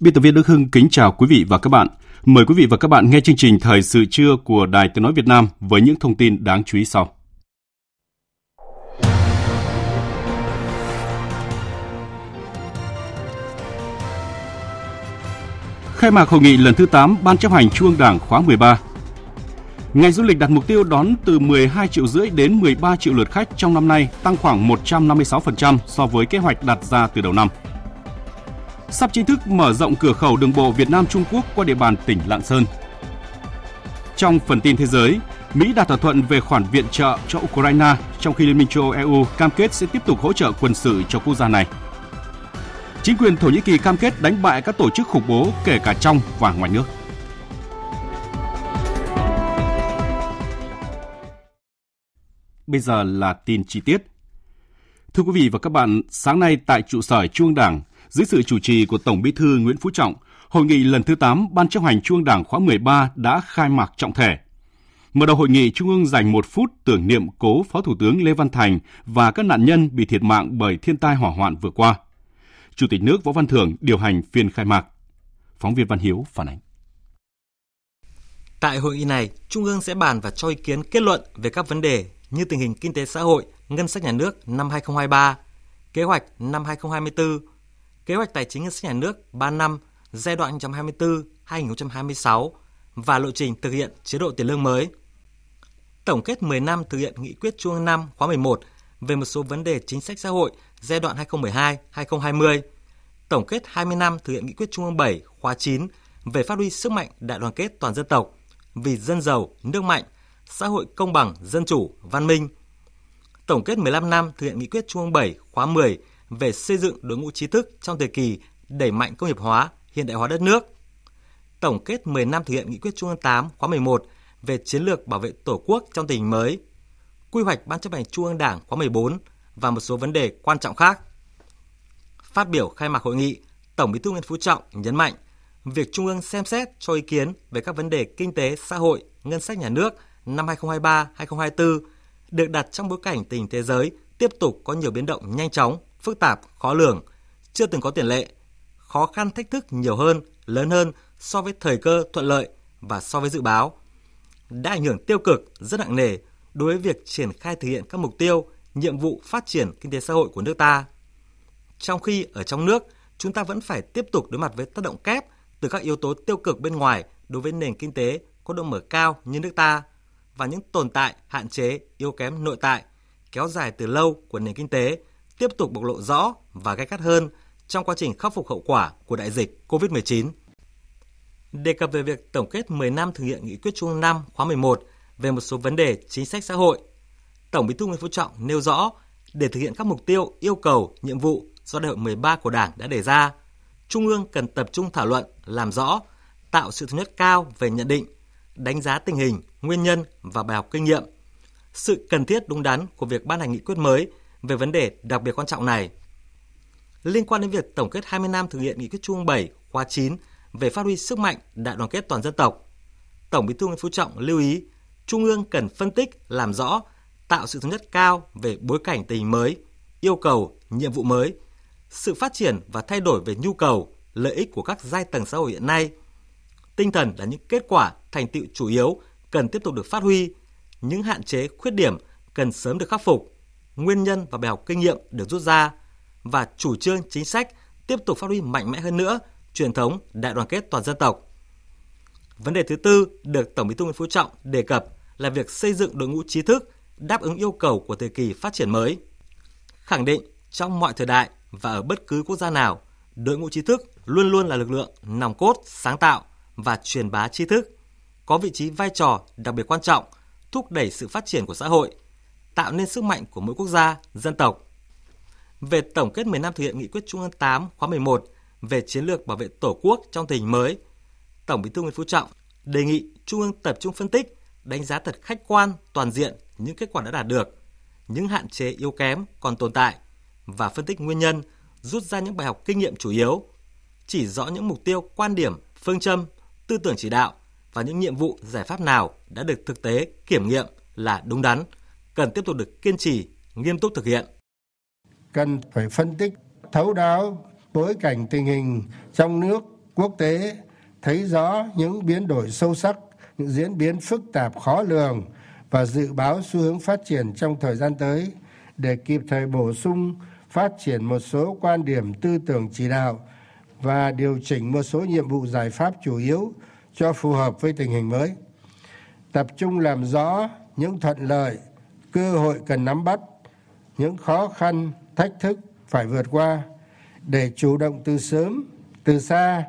Biên tập viên Đức Hưng kính chào quý vị và các bạn. Mời quý vị và các bạn nghe chương trình Thời sự trưa của Đài Tiếng Nói Việt Nam với những thông tin đáng chú ý sau. Khai mạc hội nghị lần thứ 8 Ban chấp hành Trung ương Đảng khóa 13. Ngành du lịch đặt mục tiêu đón từ 12 triệu rưỡi đến 13 triệu lượt khách trong năm nay, tăng khoảng 156% so với kế hoạch đặt ra từ đầu năm sắp chính thức mở rộng cửa khẩu đường bộ Việt Nam Trung Quốc qua địa bàn tỉnh Lạng Sơn. Trong phần tin thế giới, Mỹ đạt thỏa thuận về khoản viện trợ cho Ukraine trong khi Liên minh châu Âu EU cam kết sẽ tiếp tục hỗ trợ quân sự cho quốc gia này. Chính quyền Thổ Nhĩ Kỳ cam kết đánh bại các tổ chức khủng bố kể cả trong và ngoài nước. Bây giờ là tin chi tiết. Thưa quý vị và các bạn, sáng nay tại trụ sở Trung Đảng, dưới sự chủ trì của Tổng Bí thư Nguyễn Phú Trọng, hội nghị lần thứ 8 Ban chấp hành Trung ương Đảng khóa 13 đã khai mạc trọng thể. Mở đầu hội nghị, Trung ương dành một phút tưởng niệm cố Phó Thủ tướng Lê Văn Thành và các nạn nhân bị thiệt mạng bởi thiên tai hỏa hoạn vừa qua. Chủ tịch nước Võ Văn Thưởng điều hành phiên khai mạc. Phóng viên Văn Hiếu phản ánh. Tại hội nghị này, Trung ương sẽ bàn và cho ý kiến kết luận về các vấn đề như tình hình kinh tế xã hội, ngân sách nhà nước năm 2023, kế hoạch năm 2024, kế hoạch tài chính ngân sách nhà nước 3 năm giai đoạn 2024-2026 và lộ trình thực hiện chế độ tiền lương mới. Tổng kết 10 năm thực hiện nghị quyết Trung ương 5 khóa 11 về một số vấn đề chính sách xã hội giai đoạn 2012-2020, tổng kết 20 năm thực hiện nghị quyết Trung ương 7 khóa 9 về phát huy sức mạnh đại đoàn kết toàn dân tộc, vì dân giàu, nước mạnh, xã hội công bằng, dân chủ, văn minh. Tổng kết 15 năm thực hiện nghị quyết Trung ương 7 khóa 10 về xây dựng đội ngũ trí thức trong thời kỳ đẩy mạnh công nghiệp hóa, hiện đại hóa đất nước. Tổng kết 10 năm thực hiện nghị quyết Trung ương 8 khóa 11 về chiến lược bảo vệ Tổ quốc trong tình hình mới, quy hoạch Ban chấp hành Trung ương Đảng khóa 14 và một số vấn đề quan trọng khác. Phát biểu khai mạc hội nghị, Tổng Bí thư Nguyễn Phú Trọng nhấn mạnh việc Trung ương xem xét cho ý kiến về các vấn đề kinh tế, xã hội, ngân sách nhà nước năm 2023-2024 được đặt trong bối cảnh tình thế giới tiếp tục có nhiều biến động nhanh chóng, phức tạp, khó lường, chưa từng có tiền lệ, khó khăn thách thức nhiều hơn, lớn hơn so với thời cơ thuận lợi và so với dự báo, đã ảnh hưởng tiêu cực rất nặng nề đối với việc triển khai thực hiện các mục tiêu, nhiệm vụ phát triển kinh tế xã hội của nước ta. Trong khi ở trong nước, chúng ta vẫn phải tiếp tục đối mặt với tác động kép từ các yếu tố tiêu cực bên ngoài đối với nền kinh tế có độ mở cao như nước ta và những tồn tại, hạn chế, yếu kém nội tại kéo dài từ lâu của nền kinh tế tiếp tục bộc lộ rõ và gay gắt hơn trong quá trình khắc phục hậu quả của đại dịch COVID-19. Đề cập về việc tổng kết 10 năm thực hiện nghị quyết Trung ương 5 khóa 11 về một số vấn đề chính sách xã hội, Tổng Bí thư Nguyễn Phú Trọng nêu rõ để thực hiện các mục tiêu, yêu cầu, nhiệm vụ do đại hội 13 của Đảng đã đề ra, Trung ương cần tập trung thảo luận, làm rõ, tạo sự thống nhất cao về nhận định, đánh giá tình hình, nguyên nhân và bài học kinh nghiệm, sự cần thiết đúng đắn của việc ban hành nghị quyết mới về vấn đề đặc biệt quan trọng này. Liên quan đến việc tổng kết 20 năm thực hiện nghị quyết Trung ương 7 khóa 9 về phát huy sức mạnh đại đoàn kết toàn dân tộc, Tổng Bí thư Nguyễn Phú Trọng lưu ý Trung ương cần phân tích, làm rõ, tạo sự thống nhất cao về bối cảnh tình hình mới, yêu cầu, nhiệm vụ mới, sự phát triển và thay đổi về nhu cầu, lợi ích của các giai tầng xã hội hiện nay. Tinh thần là những kết quả, thành tựu chủ yếu cần tiếp tục được phát huy, những hạn chế, khuyết điểm cần sớm được khắc phục, nguyên nhân và bài học kinh nghiệm được rút ra và chủ trương chính sách tiếp tục phát huy mạnh mẽ hơn nữa truyền thống đại đoàn kết toàn dân tộc. Vấn đề thứ tư được Tổng Bí thư Nguyễn Phú Trọng đề cập là việc xây dựng đội ngũ trí thức đáp ứng yêu cầu của thời kỳ phát triển mới. Khẳng định Trong mọi thời đại và ở bất cứ quốc gia nào, đội ngũ trí thức luôn luôn là lực lượng nòng cốt, sáng tạo và truyền bá tri thức, có vị trí vai trò đặc biệt quan trọng, thúc đẩy sự phát triển của xã hội, tạo nên sức mạnh của mỗi quốc gia, dân tộc. Về tổng kết 10 năm thực hiện nghị quyết Trung ương 8 khóa 11 về chiến lược bảo vệ Tổ quốc trong tình hình mới, Tổng Bí thư Nguyễn Phú Trọng đề nghị Trung ương tập trung phân tích, đánh giá thật khách quan, toàn diện những kết quả đã đạt được, những hạn chế yếu kém còn tồn tại và phân tích nguyên nhân, rút ra những bài học kinh nghiệm chủ yếu, chỉ rõ những mục tiêu, quan điểm, phương châm, tư tưởng chỉ đạo và những nhiệm vụ, giải pháp nào đã được thực tế kiểm nghiệm là đúng đắn, cần tiếp tục được kiên trì, nghiêm túc thực hiện. Cần phải phân tích thấu đáo bối cảnh tình hình trong nước, quốc tế, thấy rõ những biến đổi sâu sắc, những diễn biến phức tạp khó lường và dự báo xu hướng phát triển trong thời gian tới để kịp thời bổ sung phát triển một số quan điểm tư tưởng chỉ đạo và điều chỉnh một số nhiệm vụ giải pháp chủ yếu cho phù hợp với tình hình mới tập trung làm rõ những thuận lợi cơ hội cần nắm bắt những khó khăn, thách thức phải vượt qua để chủ động từ sớm, từ xa,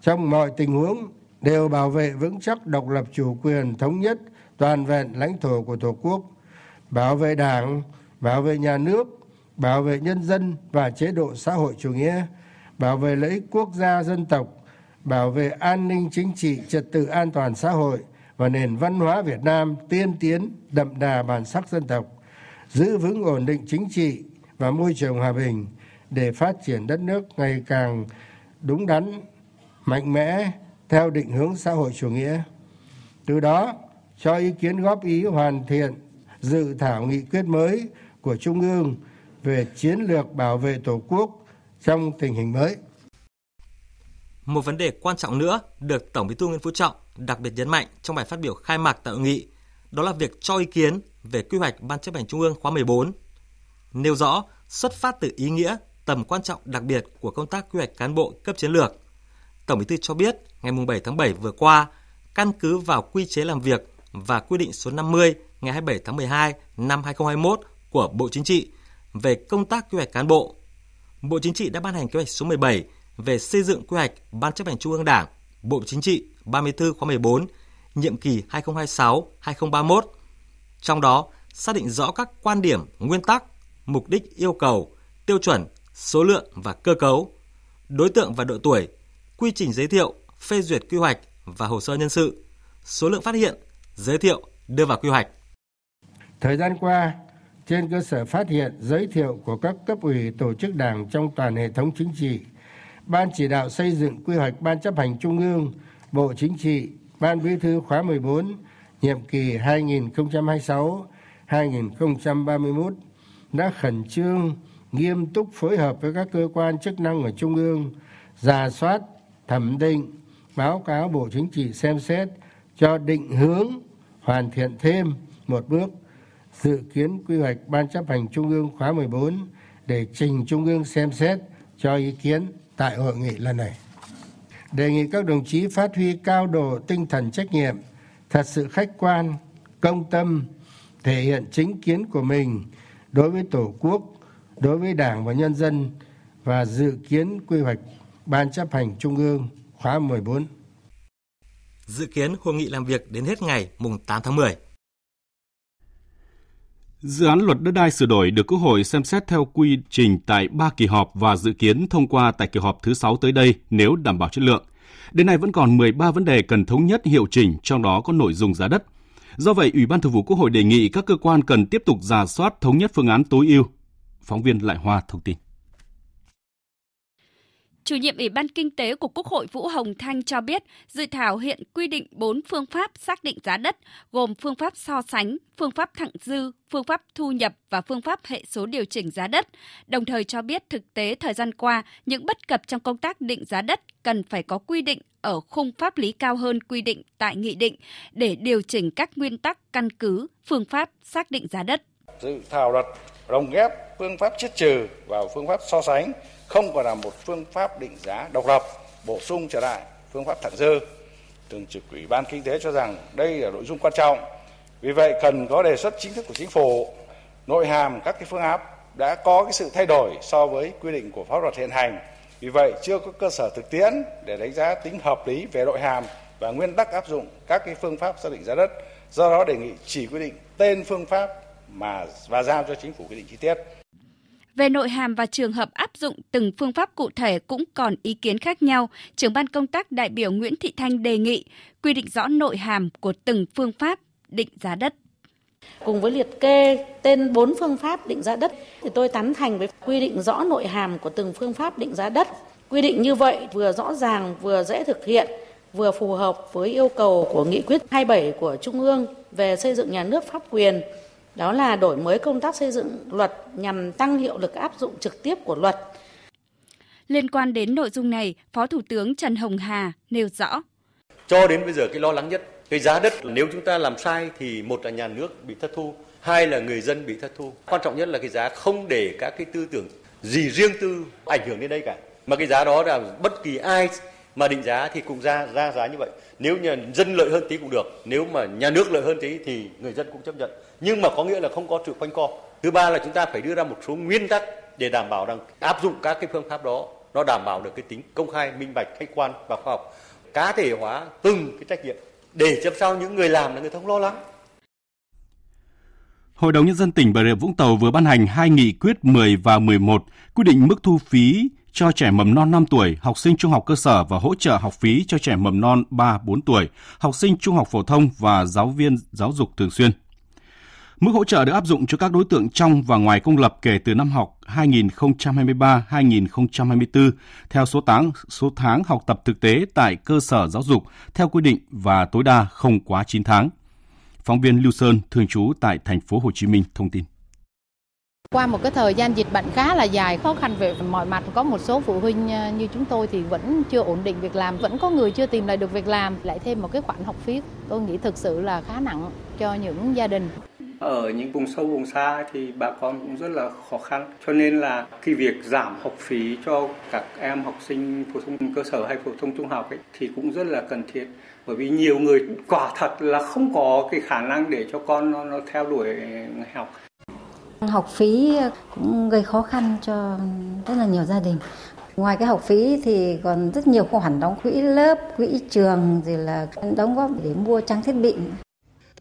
trong mọi tình huống đều bảo vệ vững chắc độc lập chủ quyền thống nhất toàn vẹn lãnh thổ của tổ quốc, bảo vệ đảng, bảo vệ nhà nước, bảo vệ nhân dân và chế độ xã hội chủ nghĩa, bảo vệ lợi ích quốc gia dân tộc, bảo vệ an ninh chính trị, trật tự an toàn xã hội và nền văn hóa việt nam tiên tiến, đậm đà bản sắc dân tộc, giữ vững ổn định chính trị và môi trường hòa bình để phát triển đất nước ngày càng đúng đắn, mạnh mẽ, theo định hướng xã hội chủ nghĩa. Từ đó, cho ý kiến góp ý hoàn thiện dự thảo nghị quyết mới của trung ương về chiến lược bảo vệ tổ quốc trong tình hình mới một vấn đề quan trọng nữa được Tổng Bí thư Nguyễn Phú Trọng đặc biệt nhấn mạnh trong bài phát biểu khai mạc tại hội nghị, đó là việc cho ý kiến về quy hoạch Ban chấp hành Trung ương khóa 14. Nêu rõ xuất phát từ ý nghĩa, tầm quan trọng đặc biệt của công tác quy hoạch cán bộ cấp chiến lược. Tổng Bí thư cho biết ngày 7 tháng 7 vừa qua, căn cứ vào quy chế làm việc và quy định số 50 ngày 27 tháng 12 năm 2021 của Bộ Chính trị về công tác quy hoạch cán bộ, Bộ Chính trị đã ban hành kế hoạch số 17 về xây dựng quy hoạch Ban chấp hành Trung ương Đảng, Bộ Chính trị 34 khóa 14, nhiệm kỳ 2026-2031. Trong đó, xác định rõ các quan điểm, nguyên tắc, mục đích yêu cầu, tiêu chuẩn, số lượng và cơ cấu, đối tượng và độ tuổi, quy trình giới thiệu, phê duyệt quy hoạch và hồ sơ nhân sự, số lượng phát hiện, giới thiệu, đưa vào quy hoạch. Thời gian qua, trên cơ sở phát hiện, giới thiệu của các cấp ủy tổ chức đảng trong toàn hệ thống chính trị, Ban chỉ đạo xây dựng quy hoạch Ban chấp hành Trung ương, Bộ Chính trị, Ban Bí thư khóa 14, nhiệm kỳ 2026-2031 đã khẩn trương, nghiêm túc phối hợp với các cơ quan chức năng ở Trung ương, giả soát, thẩm định, báo cáo Bộ Chính trị xem xét cho định hướng hoàn thiện thêm một bước dự kiến quy hoạch Ban chấp hành Trung ương khóa 14 để trình Trung ương xem xét cho ý kiến tại hội nghị lần này. Đề nghị các đồng chí phát huy cao độ tinh thần trách nhiệm, thật sự khách quan, công tâm, thể hiện chính kiến của mình đối với Tổ quốc, đối với Đảng và nhân dân và dự kiến quy hoạch Ban chấp hành Trung ương khóa 14. Dự kiến hội nghị làm việc đến hết ngày mùng 8 tháng 10. Dự án luật đất đai sửa đổi được Quốc hội xem xét theo quy trình tại ba kỳ họp và dự kiến thông qua tại kỳ họp thứ 6 tới đây nếu đảm bảo chất lượng. Đến nay vẫn còn 13 vấn đề cần thống nhất hiệu chỉnh, trong đó có nội dung giá đất. Do vậy, Ủy ban Thường vụ Quốc hội đề nghị các cơ quan cần tiếp tục giả soát thống nhất phương án tối ưu. Phóng viên Lại Hoa thông tin. Chủ nhiệm Ủy ban Kinh tế của Quốc hội Vũ Hồng Thanh cho biết, dự thảo hiện quy định 4 phương pháp xác định giá đất, gồm phương pháp so sánh, phương pháp thặng dư, phương pháp thu nhập và phương pháp hệ số điều chỉnh giá đất. Đồng thời cho biết thực tế thời gian qua, những bất cập trong công tác định giá đất cần phải có quy định ở khung pháp lý cao hơn quy định tại nghị định để điều chỉnh các nguyên tắc căn cứ, phương pháp xác định giá đất. Dự thảo luật lồng ghép phương pháp chiết trừ vào phương pháp so sánh không còn là một phương pháp định giá độc lập, bổ sung trở lại phương pháp thẳng dư thường trực ủy ban kinh tế cho rằng đây là nội dung quan trọng vì vậy, cần có đề xuất chính thức của chính phủ, nội hàm các cái phương pháp đã có cái sự thay đổi so với quy định của pháp luật hiện hành. Vì vậy, chưa có cơ sở thực tiễn để đánh giá tính hợp lý về nội hàm và nguyên tắc áp dụng các cái phương pháp xác định giá đất. Do đó đề nghị chỉ quy định tên phương pháp mà và giao cho chính phủ quy định chi tiết. Về nội hàm và trường hợp áp dụng từng phương pháp cụ thể cũng còn ý kiến khác nhau. Trưởng ban công tác đại biểu Nguyễn Thị Thanh đề nghị quy định rõ nội hàm của từng phương pháp định giá đất. Cùng với liệt kê tên bốn phương pháp định giá đất thì tôi tán thành với quy định rõ nội hàm của từng phương pháp định giá đất. Quy định như vậy vừa rõ ràng vừa dễ thực hiện, vừa phù hợp với yêu cầu của nghị quyết 27 của Trung ương về xây dựng nhà nước pháp quyền đó là đổi mới công tác xây dựng luật nhằm tăng hiệu lực áp dụng trực tiếp của luật. Liên quan đến nội dung này, Phó Thủ tướng Trần Hồng Hà nêu rõ. Cho đến bây giờ cái lo lắng nhất, cái giá đất nếu chúng ta làm sai thì một là nhà nước bị thất thu, hai là người dân bị thất thu. Quan trọng nhất là cái giá không để các cái tư tưởng gì riêng tư ảnh hưởng đến đây cả. Mà cái giá đó là bất kỳ ai mà định giá thì cũng ra ra giá như vậy. Nếu nhà dân lợi hơn tí cũng được, nếu mà nhà nước lợi hơn tí thì người dân cũng chấp nhận nhưng mà có nghĩa là không có sự quanh co. Thứ ba là chúng ta phải đưa ra một số nguyên tắc để đảm bảo rằng áp dụng các cái phương pháp đó nó đảm bảo được cái tính công khai minh bạch khách quan và khoa học. Cá thể hóa từng cái trách nhiệm để làm sao những người làm là người không lo lắng. Hội đồng Nhân dân tỉnh Bà Rịa Vũng Tàu vừa ban hành hai nghị quyết 10 và 11 quy định mức thu phí cho trẻ mầm non 5 tuổi, học sinh trung học cơ sở và hỗ trợ học phí cho trẻ mầm non 3-4 tuổi, học sinh trung học phổ thông và giáo viên giáo dục thường xuyên. Mức hỗ trợ được áp dụng cho các đối tượng trong và ngoài công lập kể từ năm học 2023-2024 theo số tháng số tháng học tập thực tế tại cơ sở giáo dục theo quy định và tối đa không quá 9 tháng. Phóng viên Lưu Sơn thường trú tại thành phố Hồ Chí Minh thông tin. Qua một cái thời gian dịch bệnh khá là dài, khó khăn về mọi mặt, có một số phụ huynh ờ, như chúng tôi thì vẫn chưa ổn định việc làm, vẫn có người chưa tìm lại được việc làm, lại thêm một cái khoản học phí. Tôi nghĩ thực sự là khá nặng cho những gia đình ở những vùng sâu vùng xa thì bà con cũng rất là khó khăn. Cho nên là cái việc giảm học phí cho các em học sinh phổ thông cơ sở hay phổ thông trung học ấy, thì cũng rất là cần thiết. Bởi vì nhiều người quả thật là không có cái khả năng để cho con nó, nó theo đuổi học. Học phí cũng gây khó khăn cho rất là nhiều gia đình. Ngoài cái học phí thì còn rất nhiều khoản đóng quỹ lớp quỹ trường rồi là đóng góp để mua trang thiết bị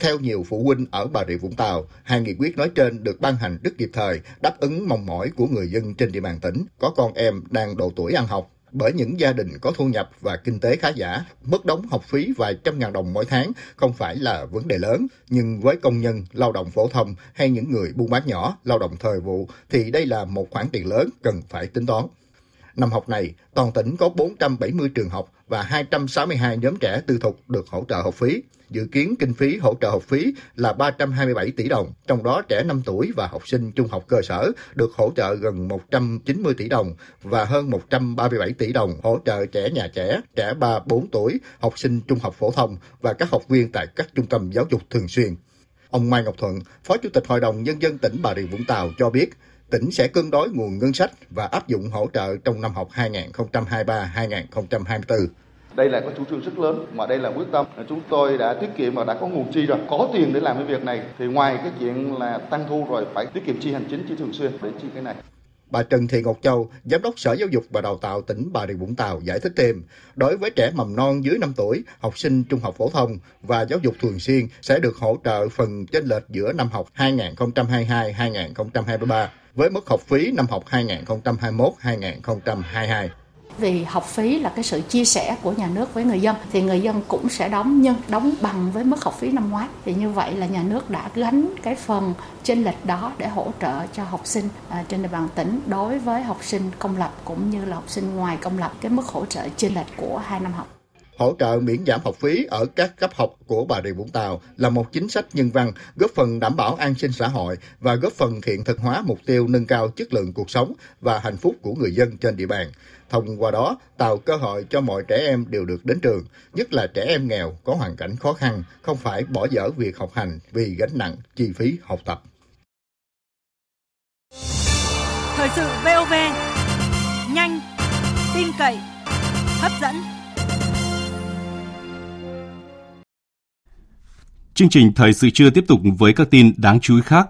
theo nhiều phụ huynh ở Bà Rịa Vũng Tàu, hai nghị quyết nói trên được ban hành rất kịp thời, đáp ứng mong mỏi của người dân trên địa bàn tỉnh có con em đang độ tuổi ăn học. Bởi những gia đình có thu nhập và kinh tế khá giả, mức đóng học phí vài trăm ngàn đồng mỗi tháng không phải là vấn đề lớn. Nhưng với công nhân, lao động phổ thông hay những người buôn bán nhỏ, lao động thời vụ thì đây là một khoản tiền lớn cần phải tính toán. Năm học này, toàn tỉnh có 470 trường học và 262 nhóm trẻ tư thục được hỗ trợ học phí. Dự kiến kinh phí hỗ trợ học phí là 327 tỷ đồng, trong đó trẻ 5 tuổi và học sinh trung học cơ sở được hỗ trợ gần 190 tỷ đồng và hơn 137 tỷ đồng hỗ trợ trẻ nhà trẻ, trẻ 3-4 tuổi, học sinh trung học phổ thông và các học viên tại các trung tâm giáo dục thường xuyên. Ông Mai Ngọc Thuận, Phó Chủ tịch Hội đồng Nhân dân tỉnh Bà Rịa Vũng Tàu cho biết, tỉnh sẽ cân đối nguồn ngân sách và áp dụng hỗ trợ trong năm học 2023-2024. Đây là có chủ trương rất lớn mà đây là quyết tâm. Chúng tôi đã tiết kiệm và đã có nguồn chi rồi, có tiền để làm cái việc này thì ngoài cái chuyện là tăng thu rồi phải tiết kiệm chi hành chính chi thường xuyên để chi cái này. Bà Trần Thị Ngọc Châu, Giám đốc Sở Giáo dục và Đào tạo tỉnh Bà Rịa Vũng Tàu giải thích thêm, đối với trẻ mầm non dưới 5 tuổi, học sinh trung học phổ thông và giáo dục thường xuyên sẽ được hỗ trợ phần chênh lệch giữa năm học 2022-2023 với mức học phí năm học 2021-2022 vì học phí là cái sự chia sẻ của nhà nước với người dân, thì người dân cũng sẽ đóng nhưng đóng bằng với mức học phí năm ngoái. Thì như vậy là nhà nước đã gánh cái phần chênh lệch đó để hỗ trợ cho học sinh à, trên địa bàn tỉnh đối với học sinh công lập cũng như là học sinh ngoài công lập. Cái mức hỗ trợ chênh lệch của hai năm học hỗ trợ miễn giảm học phí ở các cấp học của Bà Rịa Vũng Tàu là một chính sách nhân văn góp phần đảm bảo an sinh xã hội và góp phần hiện thực hóa mục tiêu nâng cao chất lượng cuộc sống và hạnh phúc của người dân trên địa bàn. Thông qua đó, tạo cơ hội cho mọi trẻ em đều được đến trường, nhất là trẻ em nghèo có hoàn cảnh khó khăn, không phải bỏ dở việc học hành vì gánh nặng chi phí học tập. Thời sự VOV, nhanh, tin cậy, hấp dẫn. Chương trình Thời sự trưa tiếp tục với các tin đáng chú ý khác.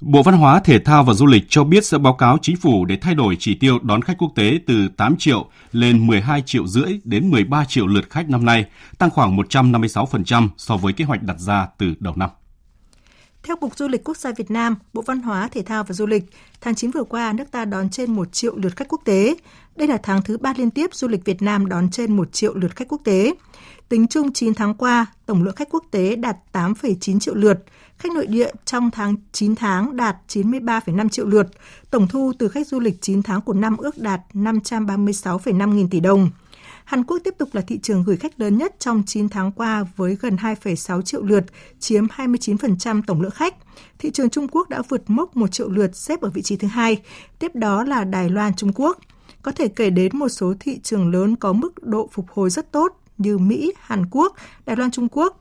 Bộ Văn hóa, Thể thao và Du lịch cho biết sẽ báo cáo chính phủ để thay đổi chỉ tiêu đón khách quốc tế từ 8 triệu lên 12 triệu rưỡi đến 13 triệu lượt khách năm nay, tăng khoảng 156% so với kế hoạch đặt ra từ đầu năm. Theo Cục Du lịch Quốc gia Việt Nam, Bộ Văn hóa, Thể thao và Du lịch, tháng 9 vừa qua nước ta đón trên 1 triệu lượt khách quốc tế. Đây là tháng thứ ba liên tiếp du lịch Việt Nam đón trên 1 triệu lượt khách quốc tế. Tính chung 9 tháng qua, tổng lượng khách quốc tế đạt 8,9 triệu lượt, khách nội địa trong tháng 9 tháng đạt 93,5 triệu lượt, tổng thu từ khách du lịch 9 tháng của năm ước đạt 536,5 nghìn tỷ đồng. Hàn Quốc tiếp tục là thị trường gửi khách lớn nhất trong 9 tháng qua với gần 2,6 triệu lượt, chiếm 29% tổng lượng khách. Thị trường Trung Quốc đã vượt mốc 1 triệu lượt xếp ở vị trí thứ hai, tiếp đó là Đài Loan Trung Quốc. Có thể kể đến một số thị trường lớn có mức độ phục hồi rất tốt như Mỹ, Hàn Quốc, Đài Loan Trung Quốc.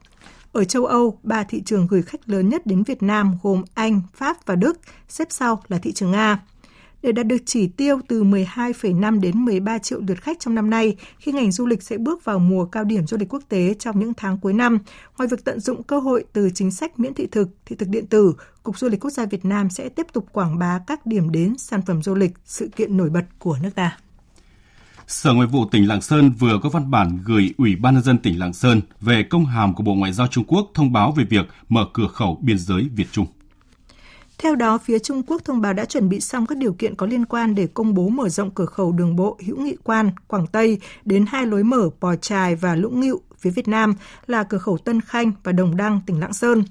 Ở châu Âu, ba thị trường gửi khách lớn nhất đến Việt Nam gồm Anh, Pháp và Đức, xếp sau là thị trường Nga để đạt được chỉ tiêu từ 12,5 đến 13 triệu lượt khách trong năm nay khi ngành du lịch sẽ bước vào mùa cao điểm du lịch quốc tế trong những tháng cuối năm. Ngoài việc tận dụng cơ hội từ chính sách miễn thị thực, thị thực điện tử, Cục Du lịch Quốc gia Việt Nam sẽ tiếp tục quảng bá các điểm đến sản phẩm du lịch, sự kiện nổi bật của nước ta. Sở Ngoại vụ tỉnh Lạng Sơn vừa có văn bản gửi Ủy ban nhân dân tỉnh Lạng Sơn về công hàm của Bộ Ngoại giao Trung Quốc thông báo về việc mở cửa khẩu biên giới Việt Trung. Theo đó, phía Trung Quốc thông báo đã chuẩn bị xong các điều kiện có liên quan để công bố mở rộng cửa khẩu đường bộ hữu nghị quan Quảng Tây đến hai lối mở Pò Trài và Lũng Ngịu phía Việt Nam là cửa khẩu Tân Khanh và Đồng Đăng, tỉnh Lạng Sơn.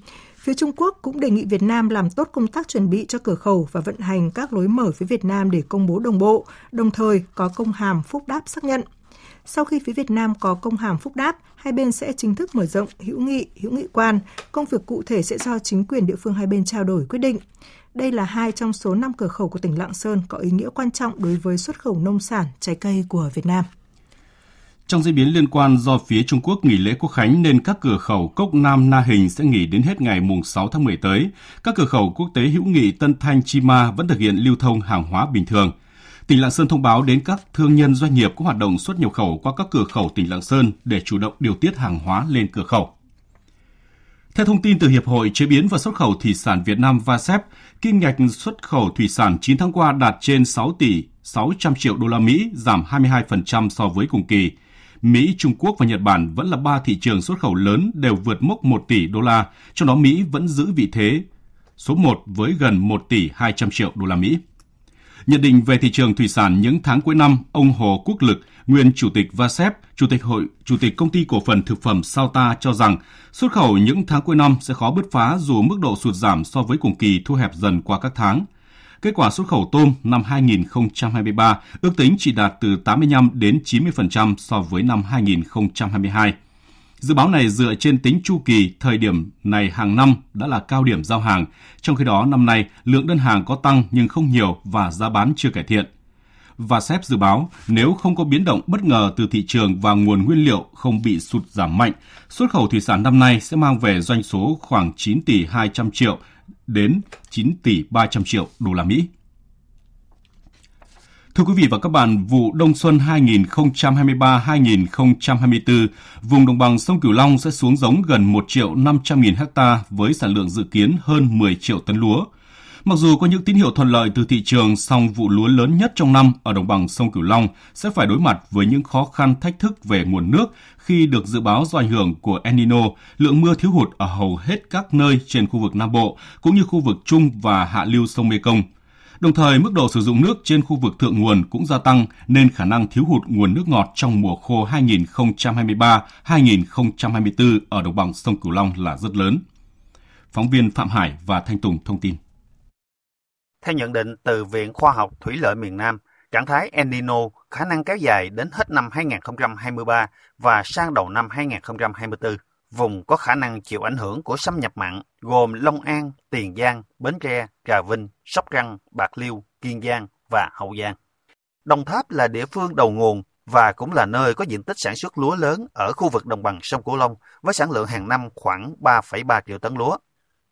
Phía Trung Quốc cũng đề nghị Việt Nam làm tốt công tác chuẩn bị cho cửa khẩu và vận hành các lối mở với Việt Nam để công bố đồng bộ, đồng thời có công hàm phúc đáp xác nhận. Sau khi phía Việt Nam có công hàm phúc đáp, hai bên sẽ chính thức mở rộng hữu nghị, hữu nghị quan. Công việc cụ thể sẽ do chính quyền địa phương hai bên trao đổi quyết định. Đây là hai trong số năm cửa khẩu của tỉnh Lạng Sơn có ý nghĩa quan trọng đối với xuất khẩu nông sản, trái cây của Việt Nam. Trong diễn biến liên quan do phía Trung Quốc nghỉ lễ quốc khánh nên các cửa khẩu Cốc Nam Na Hình sẽ nghỉ đến hết ngày mùng 6 tháng 10 tới. Các cửa khẩu quốc tế hữu nghị Tân Thanh Chi Ma vẫn thực hiện lưu thông hàng hóa bình thường. Tỉnh Lạng Sơn thông báo đến các thương nhân doanh nghiệp có hoạt động xuất nhập khẩu qua các cửa khẩu tỉnh Lạng Sơn để chủ động điều tiết hàng hóa lên cửa khẩu. Theo thông tin từ Hiệp hội Chế biến và Xuất khẩu Thủy sản Việt Nam VASEP, kim ngạch xuất khẩu thủy sản 9 tháng qua đạt trên 6 tỷ 600 triệu đô la Mỹ, giảm 22% so với cùng kỳ. Mỹ, Trung Quốc và Nhật Bản vẫn là ba thị trường xuất khẩu lớn đều vượt mốc 1 tỷ đô la, trong đó Mỹ vẫn giữ vị thế số 1 với gần 1 tỷ 200 triệu đô la Mỹ. Nhận định về thị trường thủy sản những tháng cuối năm, ông Hồ Quốc Lực, nguyên chủ tịch VASEP, chủ tịch hội, chủ tịch công ty cổ phần thực phẩm Sauta cho rằng xuất khẩu những tháng cuối năm sẽ khó bứt phá dù mức độ sụt giảm so với cùng kỳ thu hẹp dần qua các tháng. Kết quả xuất khẩu tôm năm 2023 ước tính chỉ đạt từ 85 đến 90% so với năm 2022. Dự báo này dựa trên tính chu kỳ thời điểm này hàng năm đã là cao điểm giao hàng, trong khi đó năm nay lượng đơn hàng có tăng nhưng không nhiều và giá bán chưa cải thiện. Và SEP dự báo nếu không có biến động bất ngờ từ thị trường và nguồn nguyên liệu không bị sụt giảm mạnh, xuất khẩu thủy sản năm nay sẽ mang về doanh số khoảng 9 tỷ 200 triệu đến 9 tỷ 300 triệu đô la Mỹ. Thưa quý vị và các bạn, vụ đông xuân 2023-2024, vùng đồng bằng sông Cửu Long sẽ xuống giống gần 1 triệu 500 nghìn hecta với sản lượng dự kiến hơn 10 triệu tấn lúa. Mặc dù có những tín hiệu thuận lợi từ thị trường, song vụ lúa lớn nhất trong năm ở đồng bằng sông Cửu Long sẽ phải đối mặt với những khó khăn thách thức về nguồn nước khi được dự báo do ảnh hưởng của El Nino, lượng mưa thiếu hụt ở hầu hết các nơi trên khu vực Nam Bộ cũng như khu vực Trung và hạ lưu sông Mekong – Đồng thời, mức độ sử dụng nước trên khu vực thượng nguồn cũng gia tăng nên khả năng thiếu hụt nguồn nước ngọt trong mùa khô 2023-2024 ở đồng bằng sông Cửu Long là rất lớn. Phóng viên Phạm Hải và Thanh Tùng thông tin. Theo nhận định từ Viện Khoa học Thủy lợi miền Nam, trạng thái El Nino khả năng kéo dài đến hết năm 2023 và sang đầu năm 2024. Vùng có khả năng chịu ảnh hưởng của xâm nhập mặn gồm Long An, Tiền Giang, Bến Tre, Trà Vinh, Sóc Trăng, Bạc Liêu, Kiên Giang và Hậu Giang. Đồng Tháp là địa phương đầu nguồn và cũng là nơi có diện tích sản xuất lúa lớn ở khu vực đồng bằng sông Cửu Long với sản lượng hàng năm khoảng 3,3 triệu tấn lúa.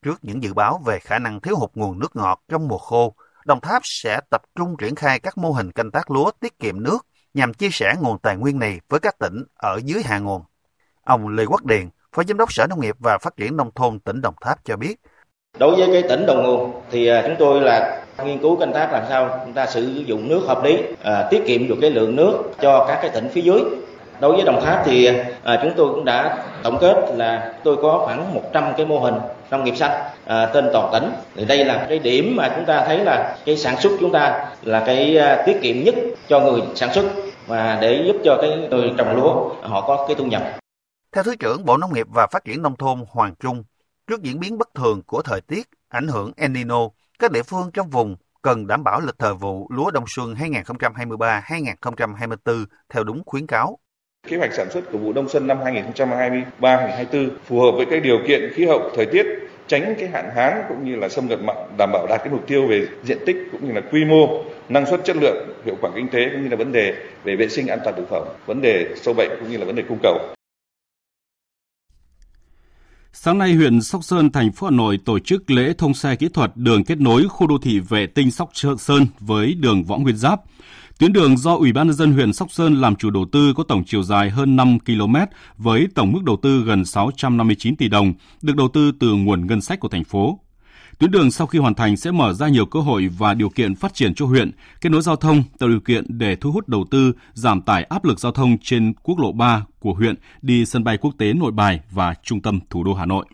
Trước những dự báo về khả năng thiếu hụt nguồn nước ngọt trong mùa khô, Đồng Tháp sẽ tập trung triển khai các mô hình canh tác lúa tiết kiệm nước nhằm chia sẻ nguồn tài nguyên này với các tỉnh ở dưới hạ nguồn. Ông Lê Quốc Điền, Phó Giám đốc Sở Nông nghiệp và Phát triển Nông thôn tỉnh Đồng Tháp cho biết, Đối với cái tỉnh đầu nguồn thì à, chúng tôi là nghiên cứu canh tác làm sao chúng ta sử dụng nước hợp lý, à, tiết kiệm được cái lượng nước cho các cái tỉnh phía dưới. Đối với Đồng Tháp thì à, chúng tôi cũng đã tổng kết là tôi có khoảng 100 cái mô hình nông nghiệp xanh à, trên toàn tỉnh. Thì đây là cái điểm mà chúng ta thấy là cái sản xuất chúng ta là cái à, tiết kiệm nhất cho người sản xuất và để giúp cho cái người trồng lúa họ có cái thu nhập. Theo Thứ trưởng Bộ Nông nghiệp và Phát triển Nông thôn Hoàng Trung, trước diễn biến bất thường của thời tiết ảnh hưởng El Nino, các địa phương trong vùng cần đảm bảo lịch thời vụ lúa đông xuân 2023-2024 theo đúng khuyến cáo. Kế hoạch sản xuất của vụ đông xuân năm 2023-2024 phù hợp với các điều kiện khí hậu, thời tiết, tránh cái hạn hán cũng như là xâm nhập mặn, đảm bảo đạt cái mục tiêu về diện tích cũng như là quy mô, năng suất chất lượng, hiệu quả kinh tế cũng như là vấn đề về vệ sinh an toàn thực phẩm, vấn đề sâu bệnh cũng như là vấn đề cung cầu. Sáng nay, huyện Sóc Sơn, thành phố Hà Nội tổ chức lễ thông xe kỹ thuật đường kết nối khu đô thị vệ tinh Sóc Sơn với đường Võ Nguyên Giáp. Tuyến đường do Ủy ban nhân dân huyện Sóc Sơn làm chủ đầu tư có tổng chiều dài hơn 5 km với tổng mức đầu tư gần 659 tỷ đồng, được đầu tư từ nguồn ngân sách của thành phố. Tuyến đường sau khi hoàn thành sẽ mở ra nhiều cơ hội và điều kiện phát triển cho huyện, kết nối giao thông, tạo điều kiện để thu hút đầu tư, giảm tải áp lực giao thông trên quốc lộ 3 của huyện đi sân bay quốc tế Nội Bài và trung tâm thủ đô Hà Nội.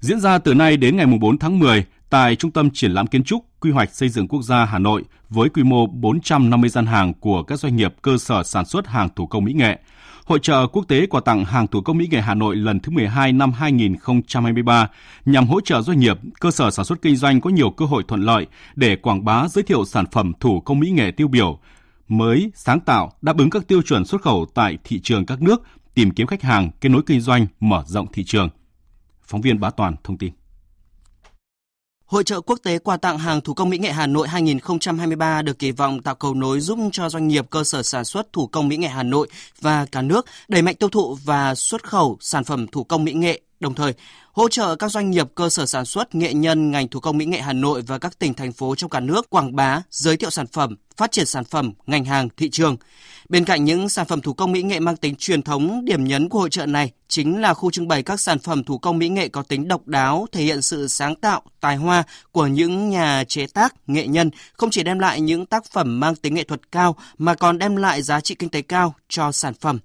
Diễn ra từ nay đến ngày 4 tháng 10 tại Trung tâm Triển lãm Kiến trúc Quy hoạch Xây dựng Quốc gia Hà Nội với quy mô 450 gian hàng của các doanh nghiệp cơ sở sản xuất hàng thủ công mỹ nghệ. Hội trợ quốc tế quà tặng hàng thủ công mỹ nghệ Hà Nội lần thứ 12 năm 2023 nhằm hỗ trợ doanh nghiệp, cơ sở sản xuất kinh doanh có nhiều cơ hội thuận lợi để quảng bá giới thiệu sản phẩm thủ công mỹ nghệ tiêu biểu, mới, sáng tạo, đáp ứng các tiêu chuẩn xuất khẩu tại thị trường các nước, tìm kiếm khách hàng, kết nối kinh doanh, mở rộng thị trường. Phóng viên Bá Toàn thông tin. Hội trợ quốc tế quà tặng hàng thủ công mỹ nghệ Hà Nội 2023 được kỳ vọng tạo cầu nối giúp cho doanh nghiệp cơ sở sản xuất thủ công mỹ nghệ Hà Nội và cả nước đẩy mạnh tiêu thụ và xuất khẩu sản phẩm thủ công mỹ nghệ, đồng thời hỗ trợ các doanh nghiệp cơ sở sản xuất nghệ nhân ngành thủ công mỹ nghệ Hà Nội và các tỉnh thành phố trong cả nước quảng bá, giới thiệu sản phẩm, phát triển sản phẩm, ngành hàng, thị trường. Bên cạnh những sản phẩm thủ công mỹ nghệ mang tính truyền thống, điểm nhấn của hội trợ này chính là khu trưng bày các sản phẩm thủ công mỹ nghệ có tính độc đáo, thể hiện sự sáng tạo, tài hoa của những nhà chế tác, nghệ nhân, không chỉ đem lại những tác phẩm mang tính nghệ thuật cao mà còn đem lại giá trị kinh tế cao cho sản phẩm.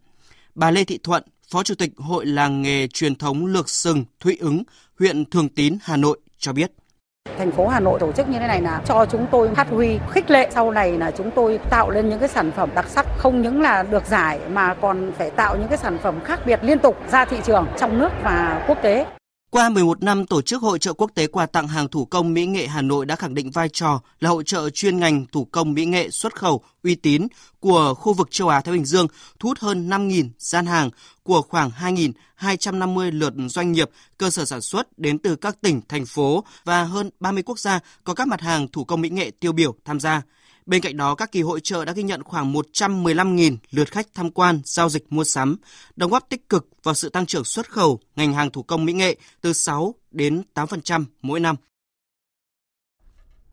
Bà Lê Thị Thuận, Phó Chủ tịch Hội Làng nghề truyền thống Lược Sừng, Thụy Ứng, huyện Thường Tín, Hà Nội cho biết. Thành phố Hà Nội tổ chức như thế này là cho chúng tôi phát huy khích lệ sau này là chúng tôi tạo lên những cái sản phẩm đặc sắc không những là được giải mà còn phải tạo những cái sản phẩm khác biệt liên tục ra thị trường trong nước và quốc tế. Qua 11 năm tổ chức hội trợ quốc tế quà tặng hàng thủ công mỹ nghệ Hà Nội đã khẳng định vai trò là hội trợ chuyên ngành thủ công mỹ nghệ xuất khẩu uy tín của khu vực châu Á Thái Bình Dương, thu hút hơn 5.000 gian hàng của khoảng 2.250 lượt doanh nghiệp, cơ sở sản xuất đến từ các tỉnh, thành phố và hơn 30 quốc gia có các mặt hàng thủ công mỹ nghệ tiêu biểu tham gia. Bên cạnh đó, các kỳ hội trợ đã ghi nhận khoảng 115.000 lượt khách tham quan, giao dịch mua sắm, đóng góp tích cực vào sự tăng trưởng xuất khẩu ngành hàng thủ công mỹ nghệ từ 6 đến 8% mỗi năm.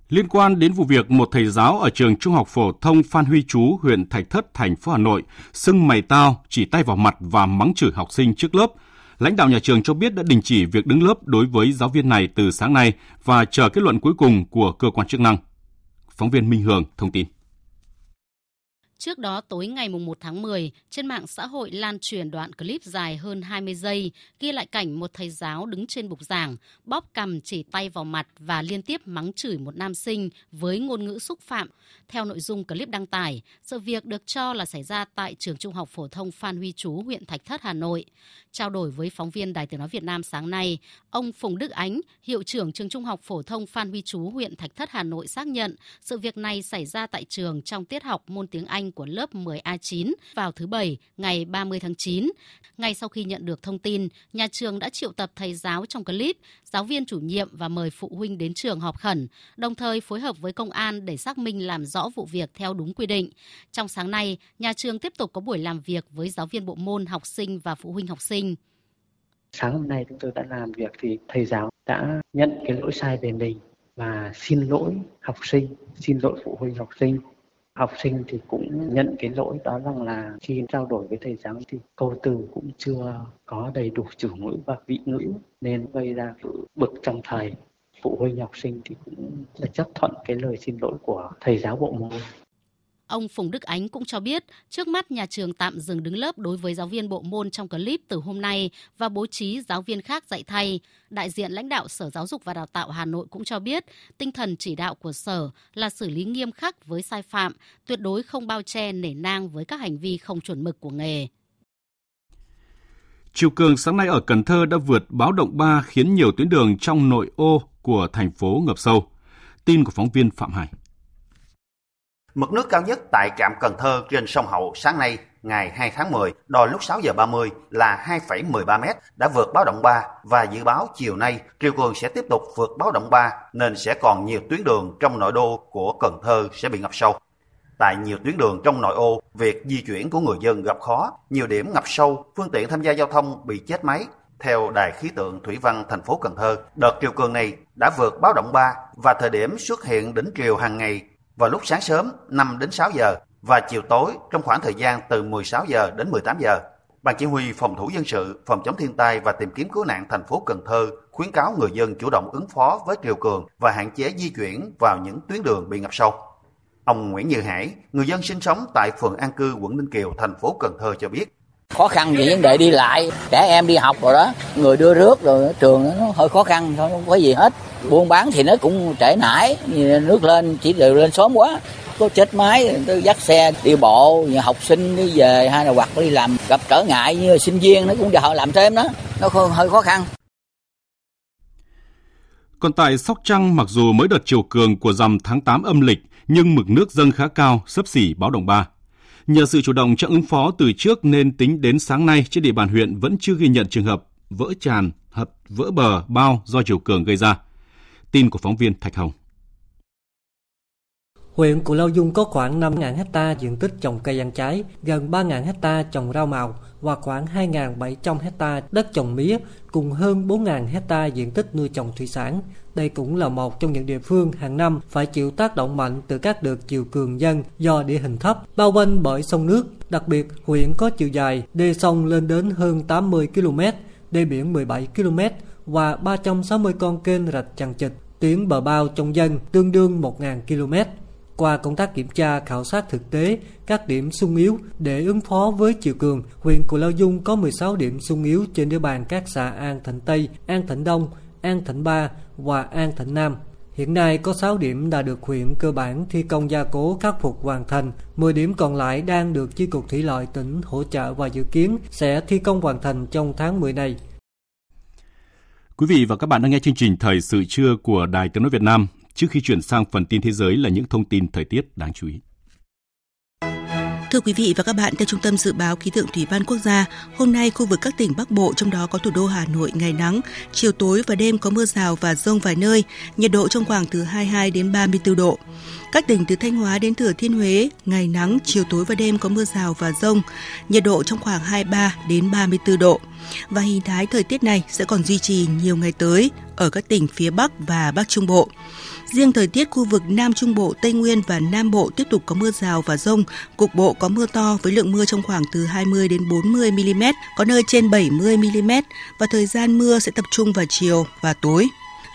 Liên quan đến vụ việc một thầy giáo ở trường Trung học phổ thông Phan Huy Chú, huyện Thạch Thất, thành phố Hà Nội, sưng mày tao, chỉ tay vào mặt và mắng chửi học sinh trước lớp, lãnh đạo nhà trường cho biết đã đình chỉ việc đứng lớp đối với giáo viên này từ sáng nay và chờ kết luận cuối cùng của cơ quan chức năng. Phóng viên Minh Hường thông tin. Trước đó tối ngày 1 tháng 10, trên mạng xã hội lan truyền đoạn clip dài hơn 20 giây ghi lại cảnh một thầy giáo đứng trên bục giảng, bóp cầm chỉ tay vào mặt và liên tiếp mắng chửi một nam sinh với ngôn ngữ xúc phạm. Theo nội dung clip đăng tải, sự việc được cho là xảy ra tại trường Trung học phổ thông Phan Huy Chú, huyện Thạch Thất, Hà Nội. Trao đổi với phóng viên Đài Tiếng nói Việt Nam sáng nay, ông Phùng Đức Ánh, hiệu trưởng trường Trung học phổ thông Phan Huy Chú, huyện Thạch Thất, Hà Nội xác nhận sự việc này xảy ra tại trường trong tiết học môn tiếng Anh của lớp 10A9 vào thứ Bảy ngày 30 tháng 9. Ngay sau khi nhận được thông tin, nhà trường đã triệu tập thầy giáo trong clip, giáo viên chủ nhiệm và mời phụ huynh đến trường họp khẩn, đồng thời phối hợp với công an để xác minh làm rõ vụ việc theo đúng quy định. Trong sáng nay, nhà trường tiếp tục có buổi làm việc với giáo viên bộ môn, học sinh và phụ huynh học sinh. Sáng hôm nay chúng tôi đã làm việc thì thầy giáo đã nhận cái lỗi sai về mình và xin lỗi học sinh, xin lỗi phụ huynh học sinh học sinh thì cũng nhận cái lỗi đó rằng là khi trao đổi với thầy giáo thì câu từ cũng chưa có đầy đủ chủ ngữ và vị ngữ nên gây ra sự bực trong thầy. Phụ huynh học sinh thì cũng là chấp thuận cái lời xin lỗi của thầy giáo bộ môn. Ông Phùng Đức Ánh cũng cho biết, trước mắt nhà trường tạm dừng đứng lớp đối với giáo viên bộ môn trong clip từ hôm nay và bố trí giáo viên khác dạy thay. Đại diện lãnh đạo Sở Giáo dục và Đào tạo Hà Nội cũng cho biết, tinh thần chỉ đạo của Sở là xử lý nghiêm khắc với sai phạm, tuyệt đối không bao che nể nang với các hành vi không chuẩn mực của nghề. Chiều cường sáng nay ở Cần Thơ đã vượt báo động 3 khiến nhiều tuyến đường trong nội ô của thành phố ngập sâu. Tin của phóng viên Phạm Hải. Mực nước cao nhất tại trạm Cần Thơ trên sông Hậu sáng nay ngày 2 tháng 10 đo lúc 6 giờ 30 là 2,13 m đã vượt báo động 3 và dự báo chiều nay triều cường sẽ tiếp tục vượt báo động 3 nên sẽ còn nhiều tuyến đường trong nội đô của Cần Thơ sẽ bị ngập sâu. Tại nhiều tuyến đường trong nội ô, việc di chuyển của người dân gặp khó, nhiều điểm ngập sâu, phương tiện tham gia giao thông bị chết máy. Theo Đài khí tượng Thủy văn thành phố Cần Thơ, đợt triều cường này đã vượt báo động 3 và thời điểm xuất hiện đỉnh triều hàng ngày vào lúc sáng sớm 5 đến 6 giờ và chiều tối trong khoảng thời gian từ 16 giờ đến 18 giờ. Ban chỉ huy phòng thủ dân sự, phòng chống thiên tai và tìm kiếm cứu nạn thành phố Cần Thơ khuyến cáo người dân chủ động ứng phó với triều cường và hạn chế di chuyển vào những tuyến đường bị ngập sâu. Ông Nguyễn Như Hải, người dân sinh sống tại phường An Cư, quận Ninh Kiều, thành phố Cần Thơ cho biết. Khó khăn về vấn đề đi lại, trẻ em đi học rồi đó, người đưa rước rồi trường nó hơi khó khăn thôi, không có gì hết. Buôn bán thì nó cũng trễ nải, nước lên chỉ đều lên sớm quá. Có chết máy, tôi dắt xe đi bộ, học sinh đi về hay là hoặc đi làm gặp trở ngại như sinh viên nó cũng họ làm thêm đó, nó hơi khó khăn. Còn tại Sóc Trăng, mặc dù mới đợt chiều cường của rằm tháng 8 âm lịch, nhưng mực nước dâng khá cao, sấp xỉ báo động 3. Nhờ sự chủ động trong ứng phó từ trước nên tính đến sáng nay trên địa bàn huyện vẫn chưa ghi nhận trường hợp vỡ tràn, hập, vỡ bờ, bao do chiều cường gây ra. Tin của phóng viên Thạch Hồng. Huyện Cù Lao Dung có khoảng 5.000 hecta diện tích trồng cây ăn trái, gần 3.000 hecta trồng rau màu và khoảng 2.700 hecta đất trồng mía cùng hơn 4.000 hecta diện tích nuôi trồng thủy sản. Đây cũng là một trong những địa phương hàng năm phải chịu tác động mạnh từ các đợt chiều cường dân do địa hình thấp, bao quanh bởi sông nước. Đặc biệt, huyện có chiều dài đê sông lên đến hơn 80 km, đê biển 17 km và 360 con kênh rạch chằng chịt, tuyến bờ bao trong dân tương đương 1.000 km qua công tác kiểm tra khảo sát thực tế các điểm sung yếu để ứng phó với chiều cường, huyện Cù Lao Dung có 16 điểm sung yếu trên địa bàn các xã An Thạnh Tây, An Thạnh Đông, An Thạnh Ba và An Thạnh Nam. Hiện nay có 6 điểm đã được huyện cơ bản thi công gia cố khắc phục hoàn thành, 10 điểm còn lại đang được Chi cục Thủy lợi tỉnh hỗ trợ và dự kiến sẽ thi công hoàn thành trong tháng 10 này. Quý vị và các bạn đang nghe chương trình Thời sự trưa của Đài Tiếng Nói Việt Nam. Trước khi chuyển sang phần tin thế giới là những thông tin thời tiết đáng chú ý. Thưa quý vị và các bạn, theo Trung tâm Dự báo Khí tượng Thủy văn Quốc gia, hôm nay khu vực các tỉnh Bắc Bộ trong đó có thủ đô Hà Nội ngày nắng, chiều tối và đêm có mưa rào và rông vài nơi, nhiệt độ trong khoảng từ 22 đến 34 độ. Các tỉnh từ Thanh Hóa đến Thừa Thiên Huế, ngày nắng, chiều tối và đêm có mưa rào và rông, nhiệt độ trong khoảng 23 đến 34 độ. Và hình thái thời tiết này sẽ còn duy trì nhiều ngày tới ở các tỉnh phía Bắc và Bắc Trung Bộ. Riêng thời tiết khu vực Nam Trung Bộ, Tây Nguyên và Nam Bộ tiếp tục có mưa rào và rông, cục bộ có mưa to với lượng mưa trong khoảng từ 20 đến 40 mm, có nơi trên 70 mm và thời gian mưa sẽ tập trung vào chiều và tối.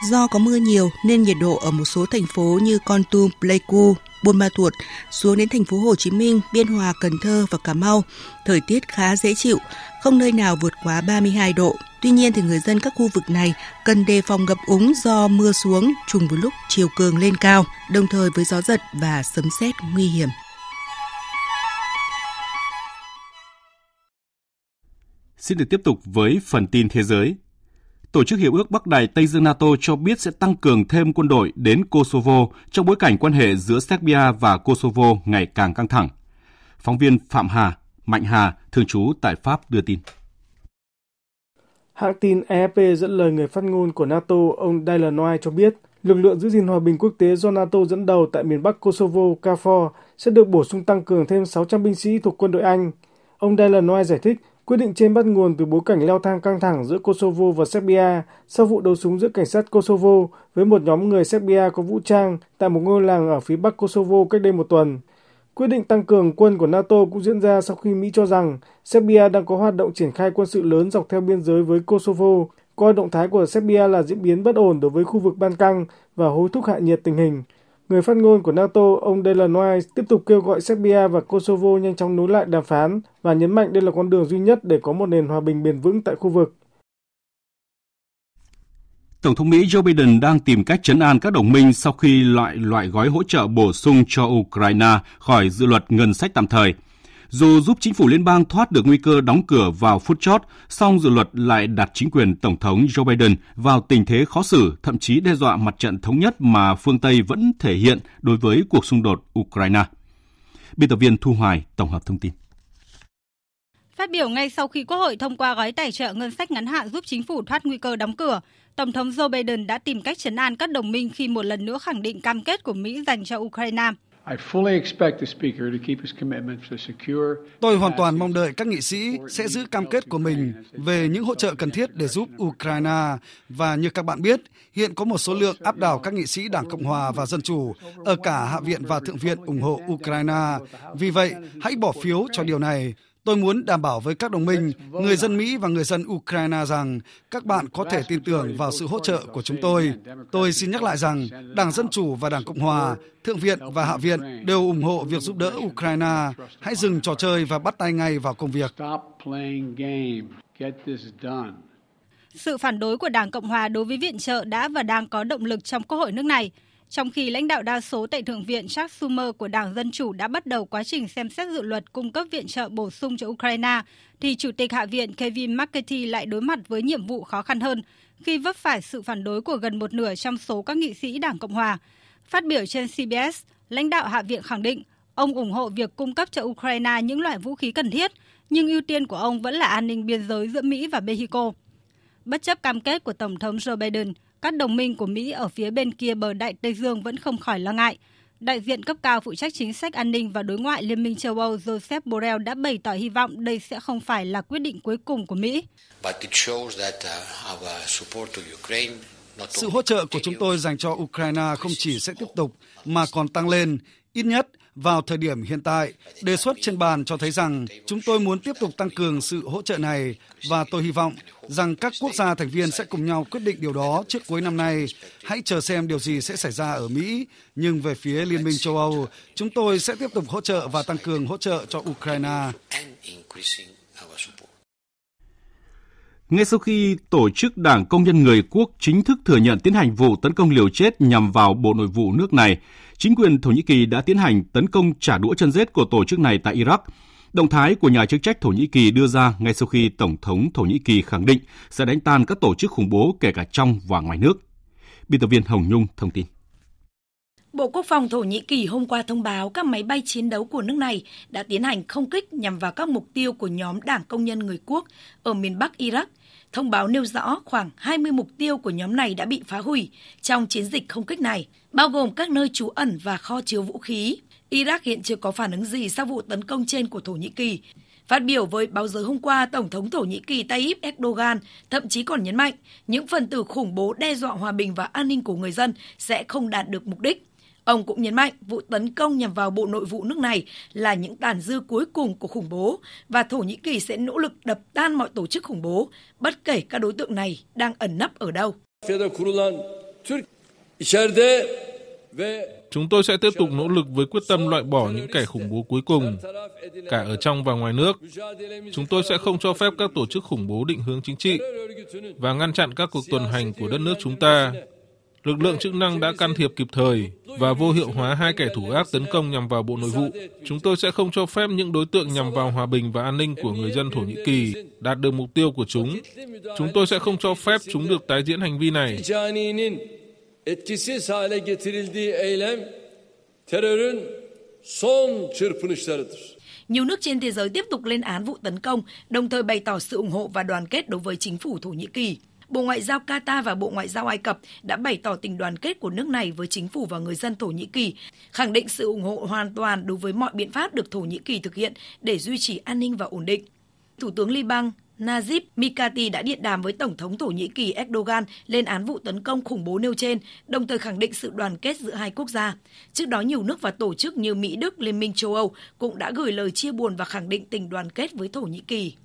Do có mưa nhiều nên nhiệt độ ở một số thành phố như Con Tum, Pleiku, Buôn Ma Thuột xuống đến thành phố Hồ Chí Minh, Biên Hòa, Cần Thơ và Cà Mau, thời tiết khá dễ chịu, không nơi nào vượt quá 32 độ. Tuy nhiên thì người dân các khu vực này cần đề phòng ngập úng do mưa xuống trùng với lúc chiều cường lên cao, đồng thời với gió giật và sấm sét nguy hiểm. Xin được tiếp tục với phần tin thế giới. Tổ chức Hiệp ước Bắc Đại Tây Dương NATO cho biết sẽ tăng cường thêm quân đội đến Kosovo trong bối cảnh quan hệ giữa Serbia và Kosovo ngày càng căng thẳng. Phóng viên Phạm Hà, Mạnh Hà, thường trú tại Pháp đưa tin. Hãng tin AFP dẫn lời người phát ngôn của NATO, ông Dylan cho biết, lực lượng giữ gìn hòa bình quốc tế do NATO dẫn đầu tại miền Bắc Kosovo, KFOR sẽ được bổ sung tăng cường thêm 600 binh sĩ thuộc quân đội Anh. Ông Dylan giải thích, quyết định trên bắt nguồn từ bối cảnh leo thang căng thẳng giữa Kosovo và Serbia sau vụ đấu súng giữa cảnh sát Kosovo với một nhóm người Serbia có vũ trang tại một ngôi làng ở phía bắc Kosovo cách đây một tuần. Quyết định tăng cường quân của NATO cũng diễn ra sau khi Mỹ cho rằng Serbia đang có hoạt động triển khai quân sự lớn dọc theo biên giới với Kosovo, coi động thái của Serbia là diễn biến bất ổn đối với khu vực Ban Căng và hối thúc hạ nhiệt tình hình. Người phát ngôn của NATO, ông Delanoy, tiếp tục kêu gọi Serbia và Kosovo nhanh chóng nối lại đàm phán và nhấn mạnh đây là con đường duy nhất để có một nền hòa bình bền vững tại khu vực. Tổng thống Mỹ Joe Biden đang tìm cách chấn an các đồng minh sau khi loại loại gói hỗ trợ bổ sung cho Ukraine khỏi dự luật ngân sách tạm thời. Dù giúp chính phủ liên bang thoát được nguy cơ đóng cửa vào phút chót, song dự luật lại đặt chính quyền Tổng thống Joe Biden vào tình thế khó xử, thậm chí đe dọa mặt trận thống nhất mà phương Tây vẫn thể hiện đối với cuộc xung đột Ukraine. Biên tập viên Thu Hoài tổng hợp thông tin. Phát biểu ngay sau khi Quốc hội thông qua gói tài trợ ngân sách ngắn hạn giúp chính phủ thoát nguy cơ đóng cửa, Tổng thống Joe Biden đã tìm cách chấn an các đồng minh khi một lần nữa khẳng định cam kết của Mỹ dành cho Ukraine. Tôi hoàn toàn mong đợi các nghị sĩ sẽ giữ cam kết của mình về những hỗ trợ cần thiết để giúp Ukraine. Và như các bạn biết, hiện có một số lượng áp đảo các nghị sĩ Đảng Cộng Hòa và Dân Chủ ở cả Hạ viện và Thượng viện ủng hộ Ukraine. Vì vậy, hãy bỏ phiếu cho điều này. Tôi muốn đảm bảo với các đồng minh, người dân Mỹ và người dân Ukraine rằng các bạn có thể tin tưởng vào sự hỗ trợ của chúng tôi. Tôi xin nhắc lại rằng Đảng Dân Chủ và Đảng Cộng Hòa, Thượng viện và Hạ viện đều ủng hộ việc giúp đỡ Ukraine. Hãy dừng trò chơi và bắt tay ngay vào công việc. Sự phản đối của Đảng Cộng Hòa đối với viện trợ đã và đang có động lực trong Quốc hội nước này. Trong khi lãnh đạo đa số tại Thượng viện Chuck Schumer của Đảng Dân Chủ đã bắt đầu quá trình xem xét dự luật cung cấp viện trợ bổ sung cho Ukraine, thì Chủ tịch Hạ viện Kevin McCarthy lại đối mặt với nhiệm vụ khó khăn hơn khi vấp phải sự phản đối của gần một nửa trong số các nghị sĩ Đảng Cộng Hòa. Phát biểu trên CBS, lãnh đạo Hạ viện khẳng định ông ủng hộ việc cung cấp cho Ukraine những loại vũ khí cần thiết, nhưng ưu tiên của ông vẫn là an ninh biên giới giữa Mỹ và Mexico. Bất chấp cam kết của Tổng thống Joe Biden, các đồng minh của Mỹ ở phía bên kia bờ Đại Tây Dương vẫn không khỏi lo ngại. Đại diện cấp cao phụ trách chính sách an ninh và đối ngoại Liên minh châu Âu Joseph Borrell đã bày tỏ hy vọng đây sẽ không phải là quyết định cuối cùng của Mỹ. Sự hỗ trợ của chúng tôi dành cho Ukraine không chỉ sẽ tiếp tục mà còn tăng lên, ít nhất vào thời điểm hiện tại, đề xuất trên bàn cho thấy rằng chúng tôi muốn tiếp tục tăng cường sự hỗ trợ này và tôi hy vọng rằng các quốc gia thành viên sẽ cùng nhau quyết định điều đó trước cuối năm nay. Hãy chờ xem điều gì sẽ xảy ra ở Mỹ, nhưng về phía Liên minh châu Âu, chúng tôi sẽ tiếp tục hỗ trợ và tăng cường hỗ trợ cho Ukraine. Ngay sau khi Tổ chức Đảng Công nhân Người Quốc chính thức thừa nhận tiến hành vụ tấn công liều chết nhằm vào Bộ Nội vụ nước này, chính quyền Thổ Nhĩ Kỳ đã tiến hành tấn công trả đũa chân rết của tổ chức này tại Iraq. Động thái của nhà chức trách Thổ Nhĩ Kỳ đưa ra ngay sau khi Tổng thống Thổ Nhĩ Kỳ khẳng định sẽ đánh tan các tổ chức khủng bố kể cả trong và ngoài nước. Biên tập viên Hồng Nhung thông tin. Bộ Quốc phòng Thổ Nhĩ Kỳ hôm qua thông báo các máy bay chiến đấu của nước này đã tiến hành không kích nhằm vào các mục tiêu của nhóm Đảng Công nhân Người Quốc ở miền Bắc Iraq. Thông báo nêu rõ khoảng 20 mục tiêu của nhóm này đã bị phá hủy trong chiến dịch không kích này, bao gồm các nơi trú ẩn và kho chứa vũ khí. Iraq hiện chưa có phản ứng gì sau vụ tấn công trên của Thổ Nhĩ Kỳ. Phát biểu với báo giới hôm qua, Tổng thống Thổ Nhĩ Kỳ Tayyip Erdogan thậm chí còn nhấn mạnh những phần tử khủng bố đe dọa hòa bình và an ninh của người dân sẽ không đạt được mục đích. Ông cũng nhấn mạnh vụ tấn công nhằm vào Bộ Nội vụ nước này là những tàn dư cuối cùng của khủng bố và Thổ Nhĩ Kỳ sẽ nỗ lực đập tan mọi tổ chức khủng bố, bất kể các đối tượng này đang ẩn nấp ở đâu. Chúng tôi sẽ tiếp tục nỗ lực với quyết tâm loại bỏ những kẻ khủng bố cuối cùng, cả ở trong và ngoài nước. Chúng tôi sẽ không cho phép các tổ chức khủng bố định hướng chính trị và ngăn chặn các cuộc tuần hành của đất nước chúng ta lực lượng chức năng đã can thiệp kịp thời và vô hiệu hóa hai kẻ thủ ác tấn công nhằm vào Bộ Nội vụ. Chúng tôi sẽ không cho phép những đối tượng nhằm vào hòa bình và an ninh của người dân Thổ Nhĩ Kỳ đạt được mục tiêu của chúng. Chúng tôi sẽ không cho phép chúng được tái diễn hành vi này. Nhiều nước trên thế giới tiếp tục lên án vụ tấn công, đồng thời bày tỏ sự ủng hộ và đoàn kết đối với chính phủ Thổ Nhĩ Kỳ. Bộ Ngoại giao Qatar và Bộ Ngoại giao Ai Cập đã bày tỏ tình đoàn kết của nước này với chính phủ và người dân Thổ Nhĩ Kỳ, khẳng định sự ủng hộ hoàn toàn đối với mọi biện pháp được Thổ Nhĩ Kỳ thực hiện để duy trì an ninh và ổn định. Thủ tướng Liban Najib Mikati đã điện đàm với Tổng thống Thổ Nhĩ Kỳ Erdogan lên án vụ tấn công khủng bố nêu trên, đồng thời khẳng định sự đoàn kết giữa hai quốc gia. Trước đó, nhiều nước và tổ chức như Mỹ, Đức, Liên minh châu Âu cũng đã gửi lời chia buồn và khẳng định tình đoàn kết với Thổ Nhĩ Kỳ.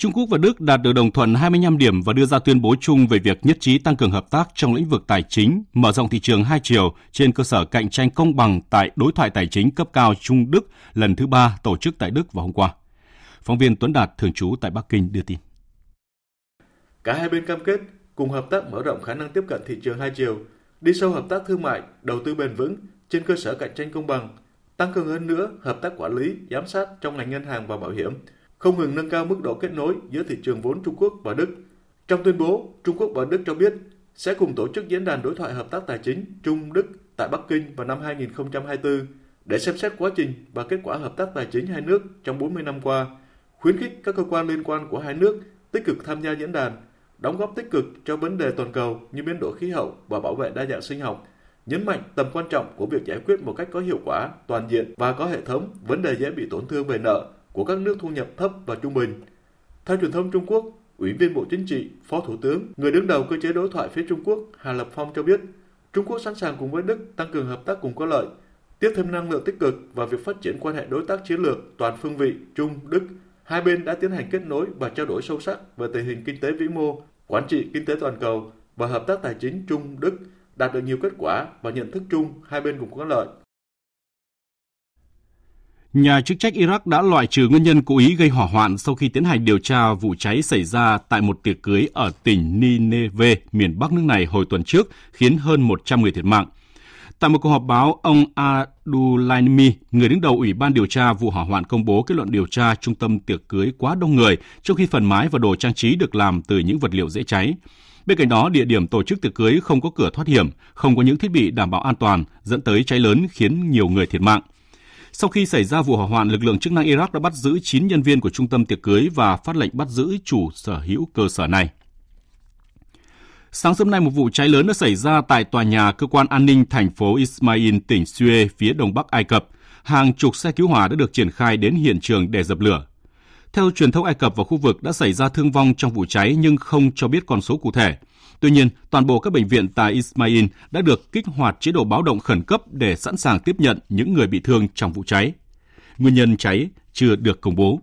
Trung Quốc và Đức đạt được đồng thuận 25 điểm và đưa ra tuyên bố chung về việc nhất trí tăng cường hợp tác trong lĩnh vực tài chính, mở rộng thị trường hai chiều trên cơ sở cạnh tranh công bằng tại đối thoại tài chính cấp cao Trung Đức lần thứ ba tổ chức tại Đức vào hôm qua. Phóng viên Tuấn Đạt thường trú tại Bắc Kinh đưa tin. Cả hai bên cam kết cùng hợp tác mở rộng khả năng tiếp cận thị trường hai chiều, đi sâu hợp tác thương mại, đầu tư bền vững trên cơ sở cạnh tranh công bằng, tăng cường hơn nữa hợp tác quản lý, giám sát trong ngành ngân hàng và bảo hiểm, không ngừng nâng cao mức độ kết nối giữa thị trường vốn Trung Quốc và Đức. Trong tuyên bố, Trung Quốc và Đức cho biết sẽ cùng tổ chức diễn đàn đối thoại hợp tác tài chính Trung Đức tại Bắc Kinh vào năm 2024 để xem xét quá trình và kết quả hợp tác tài chính hai nước trong 40 năm qua, khuyến khích các cơ quan liên quan của hai nước tích cực tham gia diễn đàn, đóng góp tích cực cho vấn đề toàn cầu như biến đổi khí hậu và bảo vệ đa dạng sinh học, nhấn mạnh tầm quan trọng của việc giải quyết một cách có hiệu quả, toàn diện và có hệ thống vấn đề dễ bị tổn thương về nợ của các nước thu nhập thấp và trung bình. Theo truyền thông Trung Quốc, Ủy viên Bộ Chính trị, Phó Thủ tướng, người đứng đầu cơ chế đối thoại phía Trung Quốc Hà Lập Phong cho biết, Trung Quốc sẵn sàng cùng với Đức tăng cường hợp tác cùng có lợi, tiếp thêm năng lượng tích cực vào việc phát triển quan hệ đối tác chiến lược toàn phương vị Trung Đức. Hai bên đã tiến hành kết nối và trao đổi sâu sắc về tình hình kinh tế vĩ mô, quản trị kinh tế toàn cầu và hợp tác tài chính Trung Đức đạt được nhiều kết quả và nhận thức chung hai bên cùng có lợi. Nhà chức trách Iraq đã loại trừ nguyên nhân cố ý gây hỏa hoạn sau khi tiến hành điều tra vụ cháy xảy ra tại một tiệc cưới ở tỉnh Nineveh, miền Bắc nước này hồi tuần trước, khiến hơn 100 người thiệt mạng. Tại một cuộc họp báo, ông Adulaimi, người đứng đầu Ủy ban điều tra vụ hỏa hoạn công bố kết luận điều tra trung tâm tiệc cưới quá đông người, trong khi phần mái và đồ trang trí được làm từ những vật liệu dễ cháy. Bên cạnh đó, địa điểm tổ chức tiệc cưới không có cửa thoát hiểm, không có những thiết bị đảm bảo an toàn, dẫn tới cháy lớn khiến nhiều người thiệt mạng. Sau khi xảy ra vụ hỏa hoạn, lực lượng chức năng Iraq đã bắt giữ 9 nhân viên của trung tâm tiệc cưới và phát lệnh bắt giữ chủ sở hữu cơ sở này. Sáng sớm nay, một vụ cháy lớn đã xảy ra tại tòa nhà cơ quan an ninh thành phố Ismail, tỉnh Suez, phía đông bắc Ai Cập. Hàng chục xe cứu hỏa đã được triển khai đến hiện trường để dập lửa. Theo truyền thông Ai Cập và khu vực đã xảy ra thương vong trong vụ cháy nhưng không cho biết con số cụ thể. Tuy nhiên, toàn bộ các bệnh viện tại Ismail đã được kích hoạt chế độ báo động khẩn cấp để sẵn sàng tiếp nhận những người bị thương trong vụ cháy. Nguyên nhân cháy chưa được công bố.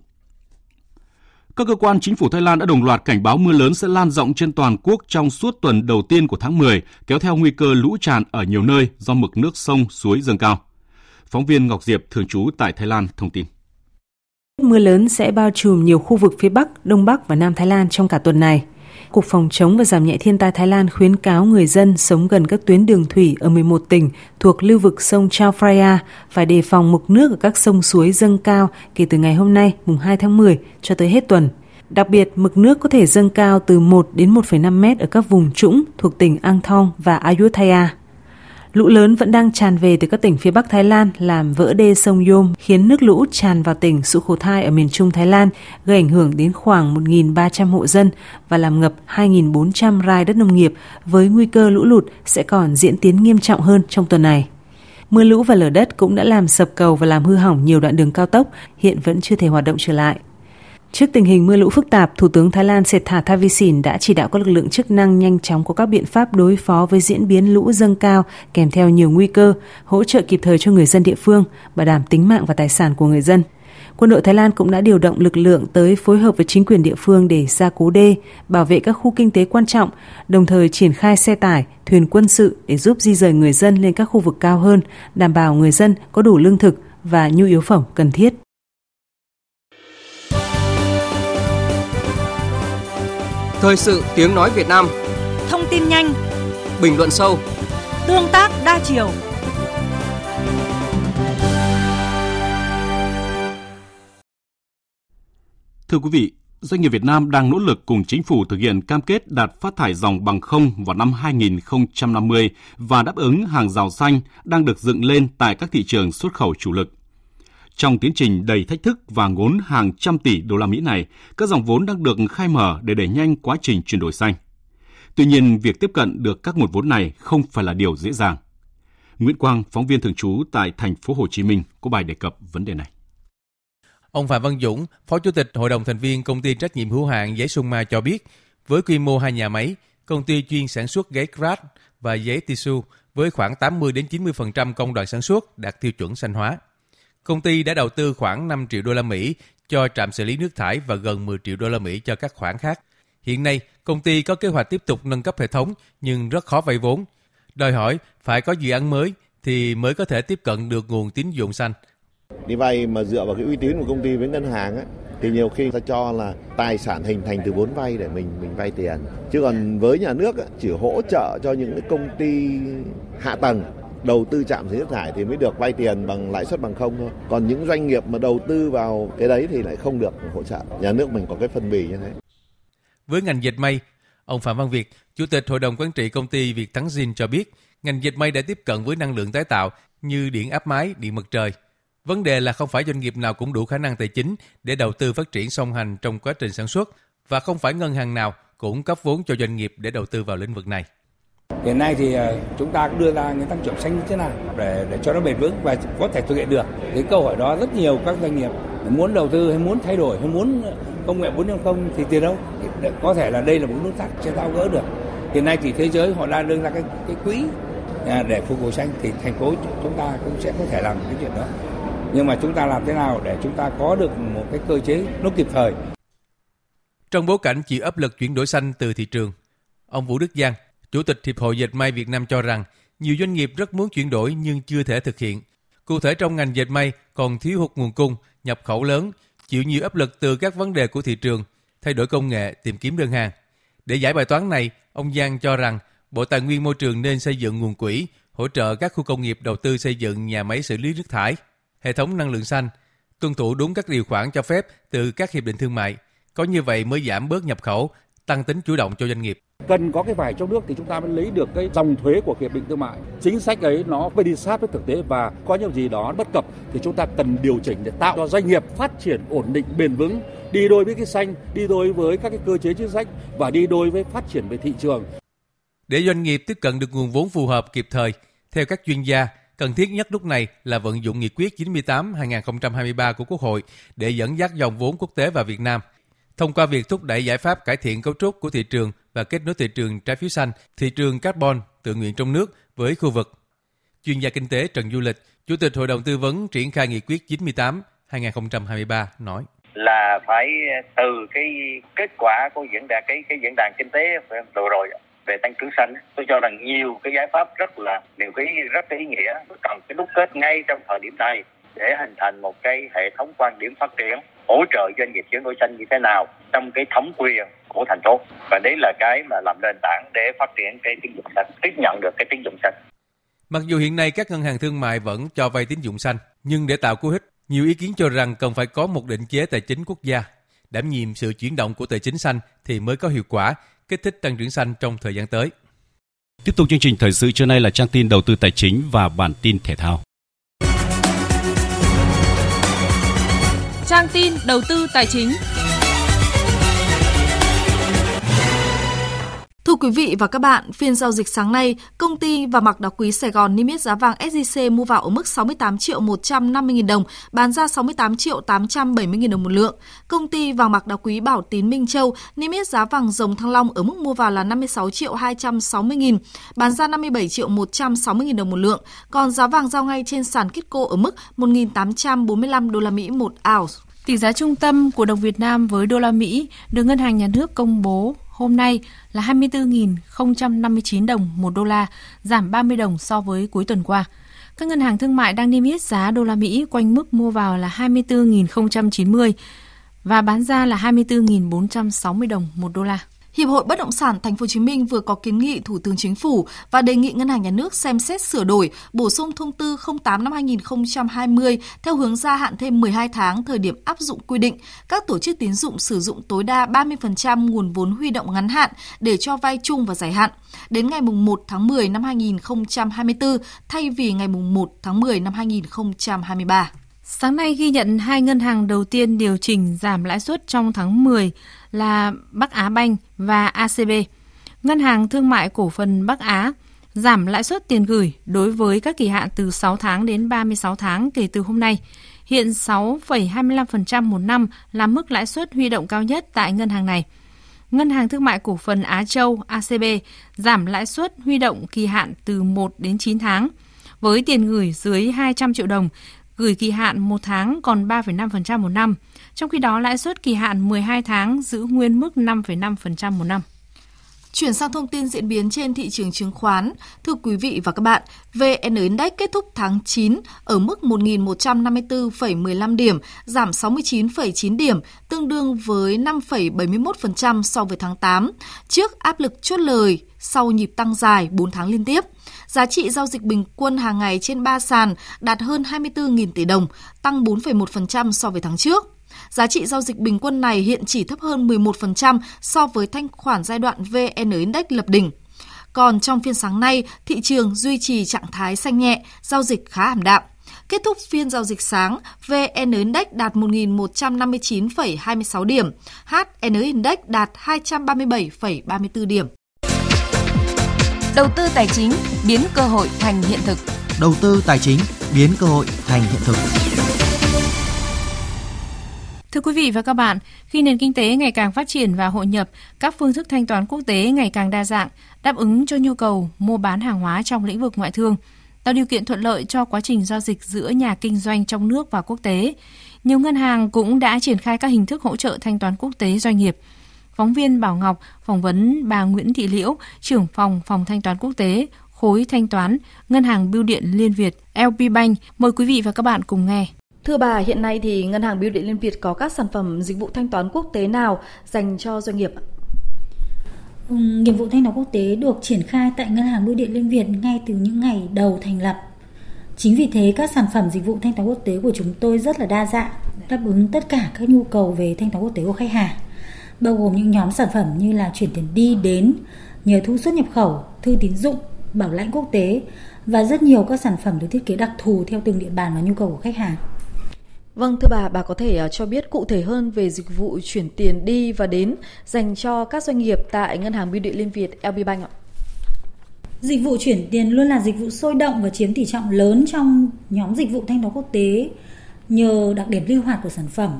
Các cơ quan chính phủ Thái Lan đã đồng loạt cảnh báo mưa lớn sẽ lan rộng trên toàn quốc trong suốt tuần đầu tiên của tháng 10, kéo theo nguy cơ lũ tràn ở nhiều nơi do mực nước sông, suối dâng cao. Phóng viên Ngọc Diệp thường trú tại Thái Lan thông tin. Mưa lớn sẽ bao trùm nhiều khu vực phía Bắc, Đông Bắc và Nam Thái Lan trong cả tuần này. Cục Phòng chống và Giảm nhẹ thiên tai Thái Lan khuyến cáo người dân sống gần các tuyến đường thủy ở 11 tỉnh thuộc lưu vực sông Chao Phraya phải đề phòng mực nước ở các sông suối dâng cao kể từ ngày hôm nay, mùng 2 tháng 10 cho tới hết tuần. Đặc biệt, mực nước có thể dâng cao từ 1 đến 1,5 mét ở các vùng trũng thuộc tỉnh Ang Thong và Ayutthaya. Lũ lớn vẫn đang tràn về từ các tỉnh phía Bắc Thái Lan làm vỡ đê sông Yom khiến nước lũ tràn vào tỉnh Sukhothai ở miền Trung Thái Lan, gây ảnh hưởng đến khoảng 1.300 hộ dân và làm ngập 2.400 rai đất nông nghiệp với nguy cơ lũ lụt sẽ còn diễn tiến nghiêm trọng hơn trong tuần này. Mưa lũ và lở đất cũng đã làm sập cầu và làm hư hỏng nhiều đoạn đường cao tốc, hiện vẫn chưa thể hoạt động trở lại. Trước tình hình mưa lũ phức tạp, Thủ tướng Thái Lan Sethar Thavisin đã chỉ đạo các lực lượng chức năng nhanh chóng có các biện pháp đối phó với diễn biến lũ dâng cao kèm theo nhiều nguy cơ, hỗ trợ kịp thời cho người dân địa phương, bảo đảm tính mạng và tài sản của người dân. Quân đội Thái Lan cũng đã điều động lực lượng tới phối hợp với chính quyền địa phương để gia cố đê, bảo vệ các khu kinh tế quan trọng, đồng thời triển khai xe tải, thuyền quân sự để giúp di rời người dân lên các khu vực cao hơn, đảm bảo người dân có đủ lương thực và nhu yếu phẩm cần thiết. Thời sự tiếng nói Việt Nam. Thông tin nhanh. Bình luận sâu. Tương tác đa chiều. Thưa quý vị, doanh nghiệp Việt Nam đang nỗ lực cùng chính phủ thực hiện cam kết đạt phát thải dòng bằng không vào năm 2050 và đáp ứng hàng rào xanh đang được dựng lên tại các thị trường xuất khẩu chủ lực. Trong tiến trình đầy thách thức và ngốn hàng trăm tỷ đô la Mỹ này, các dòng vốn đang được khai mở để đẩy nhanh quá trình chuyển đổi xanh. Tuy nhiên, việc tiếp cận được các nguồn vốn này không phải là điều dễ dàng. Nguyễn Quang, phóng viên thường trú tại thành phố Hồ Chí Minh có bài đề cập vấn đề này. Ông Phạm Văn Dũng, Phó Chủ tịch Hội đồng thành viên Công ty trách nhiệm hữu hạn giấy Sung Ma cho biết, với quy mô hai nhà máy, công ty chuyên sản xuất giấy Kraft và giấy tissue với khoảng 80 đến 90% công đoạn sản xuất đạt tiêu chuẩn xanh hóa. Công ty đã đầu tư khoảng 5 triệu đô la Mỹ cho trạm xử lý nước thải và gần 10 triệu đô la Mỹ cho các khoản khác. Hiện nay, công ty có kế hoạch tiếp tục nâng cấp hệ thống nhưng rất khó vay vốn. Đòi hỏi phải có dự án mới thì mới có thể tiếp cận được nguồn tín dụng xanh. Đi vay mà dựa vào cái uy tín của công ty với ngân hàng á, thì nhiều khi ta cho là tài sản hình thành từ vốn vay để mình mình vay tiền. Chứ còn với nhà nước á, chỉ hỗ trợ cho những cái công ty hạ tầng đầu tư trạm xử lý nước thải thì mới được vay tiền bằng lãi suất bằng không thôi. Còn những doanh nghiệp mà đầu tư vào cái đấy thì lại không được hỗ trợ. Nhà nước mình có cái phần bì như thế. Với ngành dệt may, ông Phạm Văn Việt, Chủ tịch Hội đồng Quản trị công ty Việt Thắng Zin cho biết, ngành dệt may đã tiếp cận với năng lượng tái tạo như điện áp mái, điện mặt trời. Vấn đề là không phải doanh nghiệp nào cũng đủ khả năng tài chính để đầu tư phát triển song hành trong quá trình sản xuất và không phải ngân hàng nào cũng cấp vốn cho doanh nghiệp để đầu tư vào lĩnh vực này. Hiện nay thì ờ, chúng ta cũng đưa ra những tăng trưởng xanh như thế nào để để cho nó bền vững và có thể thực hiện được. Cái câu hỏi đó rất nhiều các doanh nghiệp muốn đầu tư hay muốn thay đổi hay muốn ờ, công nghệ 4.0 thì tiền đâu? Có thể là đây là một nút thắt sẽ tháo gỡ được. Hiện nay thì thế giới họ đang đưa ra cái cái quỹ à, để phục hồi xanh thì thành phố chúng ta cũng sẽ có thể làm cái chuyện đó. Nhưng mà chúng ta làm thế nào để chúng ta có được một cái cơ chế nó kịp thời. Trong bối cảnh chịu áp lực chuyển đổi xanh từ thị trường, ông Vũ Đức Giang, Chủ tịch Hiệp hội Dệt may Việt Nam cho rằng nhiều doanh nghiệp rất muốn chuyển đổi nhưng chưa thể thực hiện. Cụ thể trong ngành dệt may còn thiếu hụt nguồn cung, nhập khẩu lớn, chịu nhiều áp lực từ các vấn đề của thị trường, thay đổi công nghệ, tìm kiếm đơn hàng. Để giải bài toán này, ông Giang cho rằng Bộ Tài nguyên Môi trường nên xây dựng nguồn quỹ, hỗ trợ các khu công nghiệp đầu tư xây dựng nhà máy xử lý nước thải, hệ thống năng lượng xanh, tuân thủ đúng các điều khoản cho phép từ các hiệp định thương mại. Có như vậy mới giảm bớt nhập khẩu, tăng tính chủ động cho doanh nghiệp. Cần có cái vải trong nước thì chúng ta mới lấy được cái dòng thuế của hiệp định thương mại. Chính sách ấy nó phải đi sát với thực tế và có những gì đó bất cập thì chúng ta cần điều chỉnh để tạo cho doanh nghiệp phát triển ổn định bền vững, đi đôi với cái xanh, đi đôi với các cái cơ chế chính sách và đi đôi với phát triển về thị trường. Để doanh nghiệp tiếp cận được nguồn vốn phù hợp kịp thời, theo các chuyên gia, cần thiết nhất lúc này là vận dụng nghị quyết 98-2023 của Quốc hội để dẫn dắt dòng vốn quốc tế vào Việt Nam. Thông qua việc thúc đẩy giải pháp cải thiện cấu trúc của thị trường và kết nối thị trường trái phiếu xanh, thị trường carbon tự nguyện trong nước với khu vực. Chuyên gia kinh tế Trần Du Lịch, Chủ tịch Hội đồng Tư vấn triển khai nghị quyết 98 2023 nói là phải từ cái kết quả của diễn đàn cái cái diễn đàn kinh tế vừa rồi về tăng trưởng xanh tôi cho rằng nhiều cái giải pháp rất là nhiều cái rất cái ý nghĩa cần cái đúc kết ngay trong thời điểm này để hình thành một cái hệ thống quan điểm phát triển hỗ trợ doanh nghiệp chuyển đổi xanh như thế nào trong cái thẩm quyền của thành phố và đấy là cái mà làm nền tảng để phát triển cái tín dụng xanh tiếp nhận được cái tín dụng xanh Mặc dù hiện nay các ngân hàng thương mại vẫn cho vay tín dụng xanh, nhưng để tạo cú hích, nhiều ý kiến cho rằng cần phải có một định chế tài chính quốc gia, đảm nhiệm sự chuyển động của tài chính xanh thì mới có hiệu quả, kích thích tăng trưởng xanh trong thời gian tới. Tiếp tục chương trình thời sự trưa nay là trang tin đầu tư tài chính và bản tin thể thao. Trang tin đầu tư tài chính. Thưa quý vị và các bạn, phiên giao dịch sáng nay, công ty và mặc đá quý Sài Gòn niêm yết giá vàng SJC mua vào ở mức 68 triệu 150 nghìn đồng, bán ra 68 triệu 870 nghìn đồng một lượng. Công ty vàng mặc đá quý Bảo Tín Minh Châu niêm yết giá vàng dòng Thăng Long ở mức mua vào là 56 triệu 260 nghìn, bán ra 57 triệu 160 nghìn đồng một lượng. Còn giá vàng giao ngay trên sàn Kitco ở mức 1.845 đô la Mỹ một ounce. Tỷ giá trung tâm của đồng Việt Nam với đô la Mỹ được Ngân hàng Nhà nước công bố hôm nay là 24.059 đồng một đô la, giảm 30 đồng so với cuối tuần qua. Các ngân hàng thương mại đang niêm yết giá đô la Mỹ quanh mức mua vào là 24.090 và bán ra là 24.460 đồng một đô la. Hiệp hội Bất động sản Thành phố Hồ Chí Minh vừa có kiến nghị Thủ tướng Chính phủ và đề nghị Ngân hàng Nhà nước xem xét sửa đổi, bổ sung thông tư 08 năm 2020 theo hướng gia hạn thêm 12 tháng thời điểm áp dụng quy định các tổ chức tín dụng sử dụng tối đa 30% nguồn vốn huy động ngắn hạn để cho vay chung và dài hạn đến ngày 1 tháng 10 năm 2024 thay vì ngày 1 tháng 10 năm 2023. Sáng nay ghi nhận hai ngân hàng đầu tiên điều chỉnh giảm lãi suất trong tháng 10 là Bắc Á Banh và ACB. Ngân hàng Thương mại Cổ phần Bắc Á giảm lãi suất tiền gửi đối với các kỳ hạn từ 6 tháng đến 36 tháng kể từ hôm nay. Hiện 6,25% một năm là mức lãi suất huy động cao nhất tại ngân hàng này. Ngân hàng Thương mại Cổ phần Á Châu ACB giảm lãi suất huy động kỳ hạn từ 1 đến 9 tháng. Với tiền gửi dưới 200 triệu đồng, gửi kỳ hạn 1 tháng còn 3,5% một năm. Trong khi đó, lãi suất kỳ hạn 12 tháng giữ nguyên mức 5,5% một năm. Chuyển sang thông tin diễn biến trên thị trường chứng khoán. Thưa quý vị và các bạn, VN Index kết thúc tháng 9 ở mức 1.154,15 điểm, giảm 69,9 điểm, tương đương với 5,71% so với tháng 8, trước áp lực chốt lời sau nhịp tăng dài 4 tháng liên tiếp. Giá trị giao dịch bình quân hàng ngày trên 3 sàn đạt hơn 24.000 tỷ đồng, tăng 4,1% so với tháng trước. Giá trị giao dịch bình quân này hiện chỉ thấp hơn 11% so với thanh khoản giai đoạn VN Index lập đỉnh. Còn trong phiên sáng nay, thị trường duy trì trạng thái xanh nhẹ, giao dịch khá ảm đạm. Kết thúc phiên giao dịch sáng, VN Index đạt 1.159,26 điểm, HN Index đạt 237,34 điểm. Đầu tư tài chính biến cơ hội thành hiện thực. Đầu tư tài chính biến cơ hội thành hiện thực. Thưa quý vị và các bạn, khi nền kinh tế ngày càng phát triển và hội nhập, các phương thức thanh toán quốc tế ngày càng đa dạng, đáp ứng cho nhu cầu mua bán hàng hóa trong lĩnh vực ngoại thương, tạo điều kiện thuận lợi cho quá trình giao dịch giữa nhà kinh doanh trong nước và quốc tế. Nhiều ngân hàng cũng đã triển khai các hình thức hỗ trợ thanh toán quốc tế doanh nghiệp. Phóng viên Bảo Ngọc phỏng vấn bà Nguyễn Thị Liễu, trưởng phòng phòng thanh toán quốc tế, khối thanh toán, Ngân hàng Bưu điện Liên Việt, LP Bank. Mời quý vị và các bạn cùng nghe. Thưa bà, hiện nay thì Ngân hàng Bưu điện Liên Việt có các sản phẩm dịch vụ thanh toán quốc tế nào dành cho doanh nghiệp? Ừ, nghiệp vụ thanh toán quốc tế được triển khai tại Ngân hàng Bưu điện Liên Việt ngay từ những ngày đầu thành lập. Chính vì thế các sản phẩm dịch vụ thanh toán quốc tế của chúng tôi rất là đa dạng, đáp ứng tất cả các nhu cầu về thanh toán quốc tế của khách hàng, bao gồm những nhóm sản phẩm như là chuyển tiền đi đến, nhờ thu xuất nhập khẩu, thư tín dụng, bảo lãnh quốc tế và rất nhiều các sản phẩm được thiết kế đặc thù theo từng địa bàn và nhu cầu của khách hàng. Vâng, thưa bà, bà có thể ờ, cho biết cụ thể hơn về dịch vụ chuyển tiền đi và đến dành cho các doanh nghiệp tại Ngân hàng Bưu điện Liên Việt LB Bank ạ? Dịch vụ chuyển tiền luôn là dịch vụ sôi động và chiếm tỷ trọng lớn trong nhóm dịch vụ thanh toán quốc tế nhờ đặc điểm linh hoạt của sản phẩm.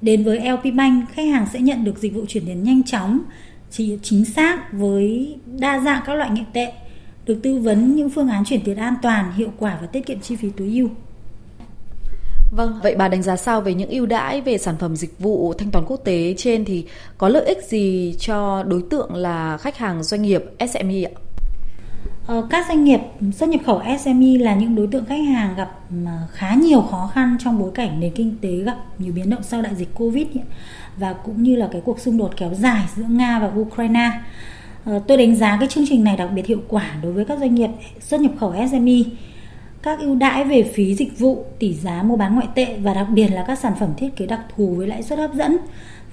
Đến với LP Bank, khách hàng sẽ nhận được dịch vụ chuyển tiền nhanh chóng, chỉ chính xác với đa dạng các loại ngoại tệ, được tư vấn những phương án chuyển tiền an toàn, hiệu quả và tiết kiệm chi phí tối ưu. Vâng, vậy bà đánh giá sao về những ưu đãi về sản phẩm dịch vụ thanh toán quốc tế trên thì có lợi ích gì cho đối tượng là khách hàng doanh nghiệp SME ạ? Ờ, các doanh nghiệp xuất nhập khẩu SME là những đối tượng khách hàng gặp khá nhiều khó khăn trong bối cảnh nền kinh tế gặp nhiều biến động sau đại dịch Covid và cũng như là cái cuộc xung đột kéo dài giữa Nga và Ukraine. Ờ, tôi đánh giá cái chương trình này đặc biệt hiệu quả đối với các doanh nghiệp xuất nhập khẩu SME các ưu đãi về phí dịch vụ, tỷ giá mua bán ngoại tệ và đặc biệt là các sản phẩm thiết kế đặc thù với lãi suất hấp dẫn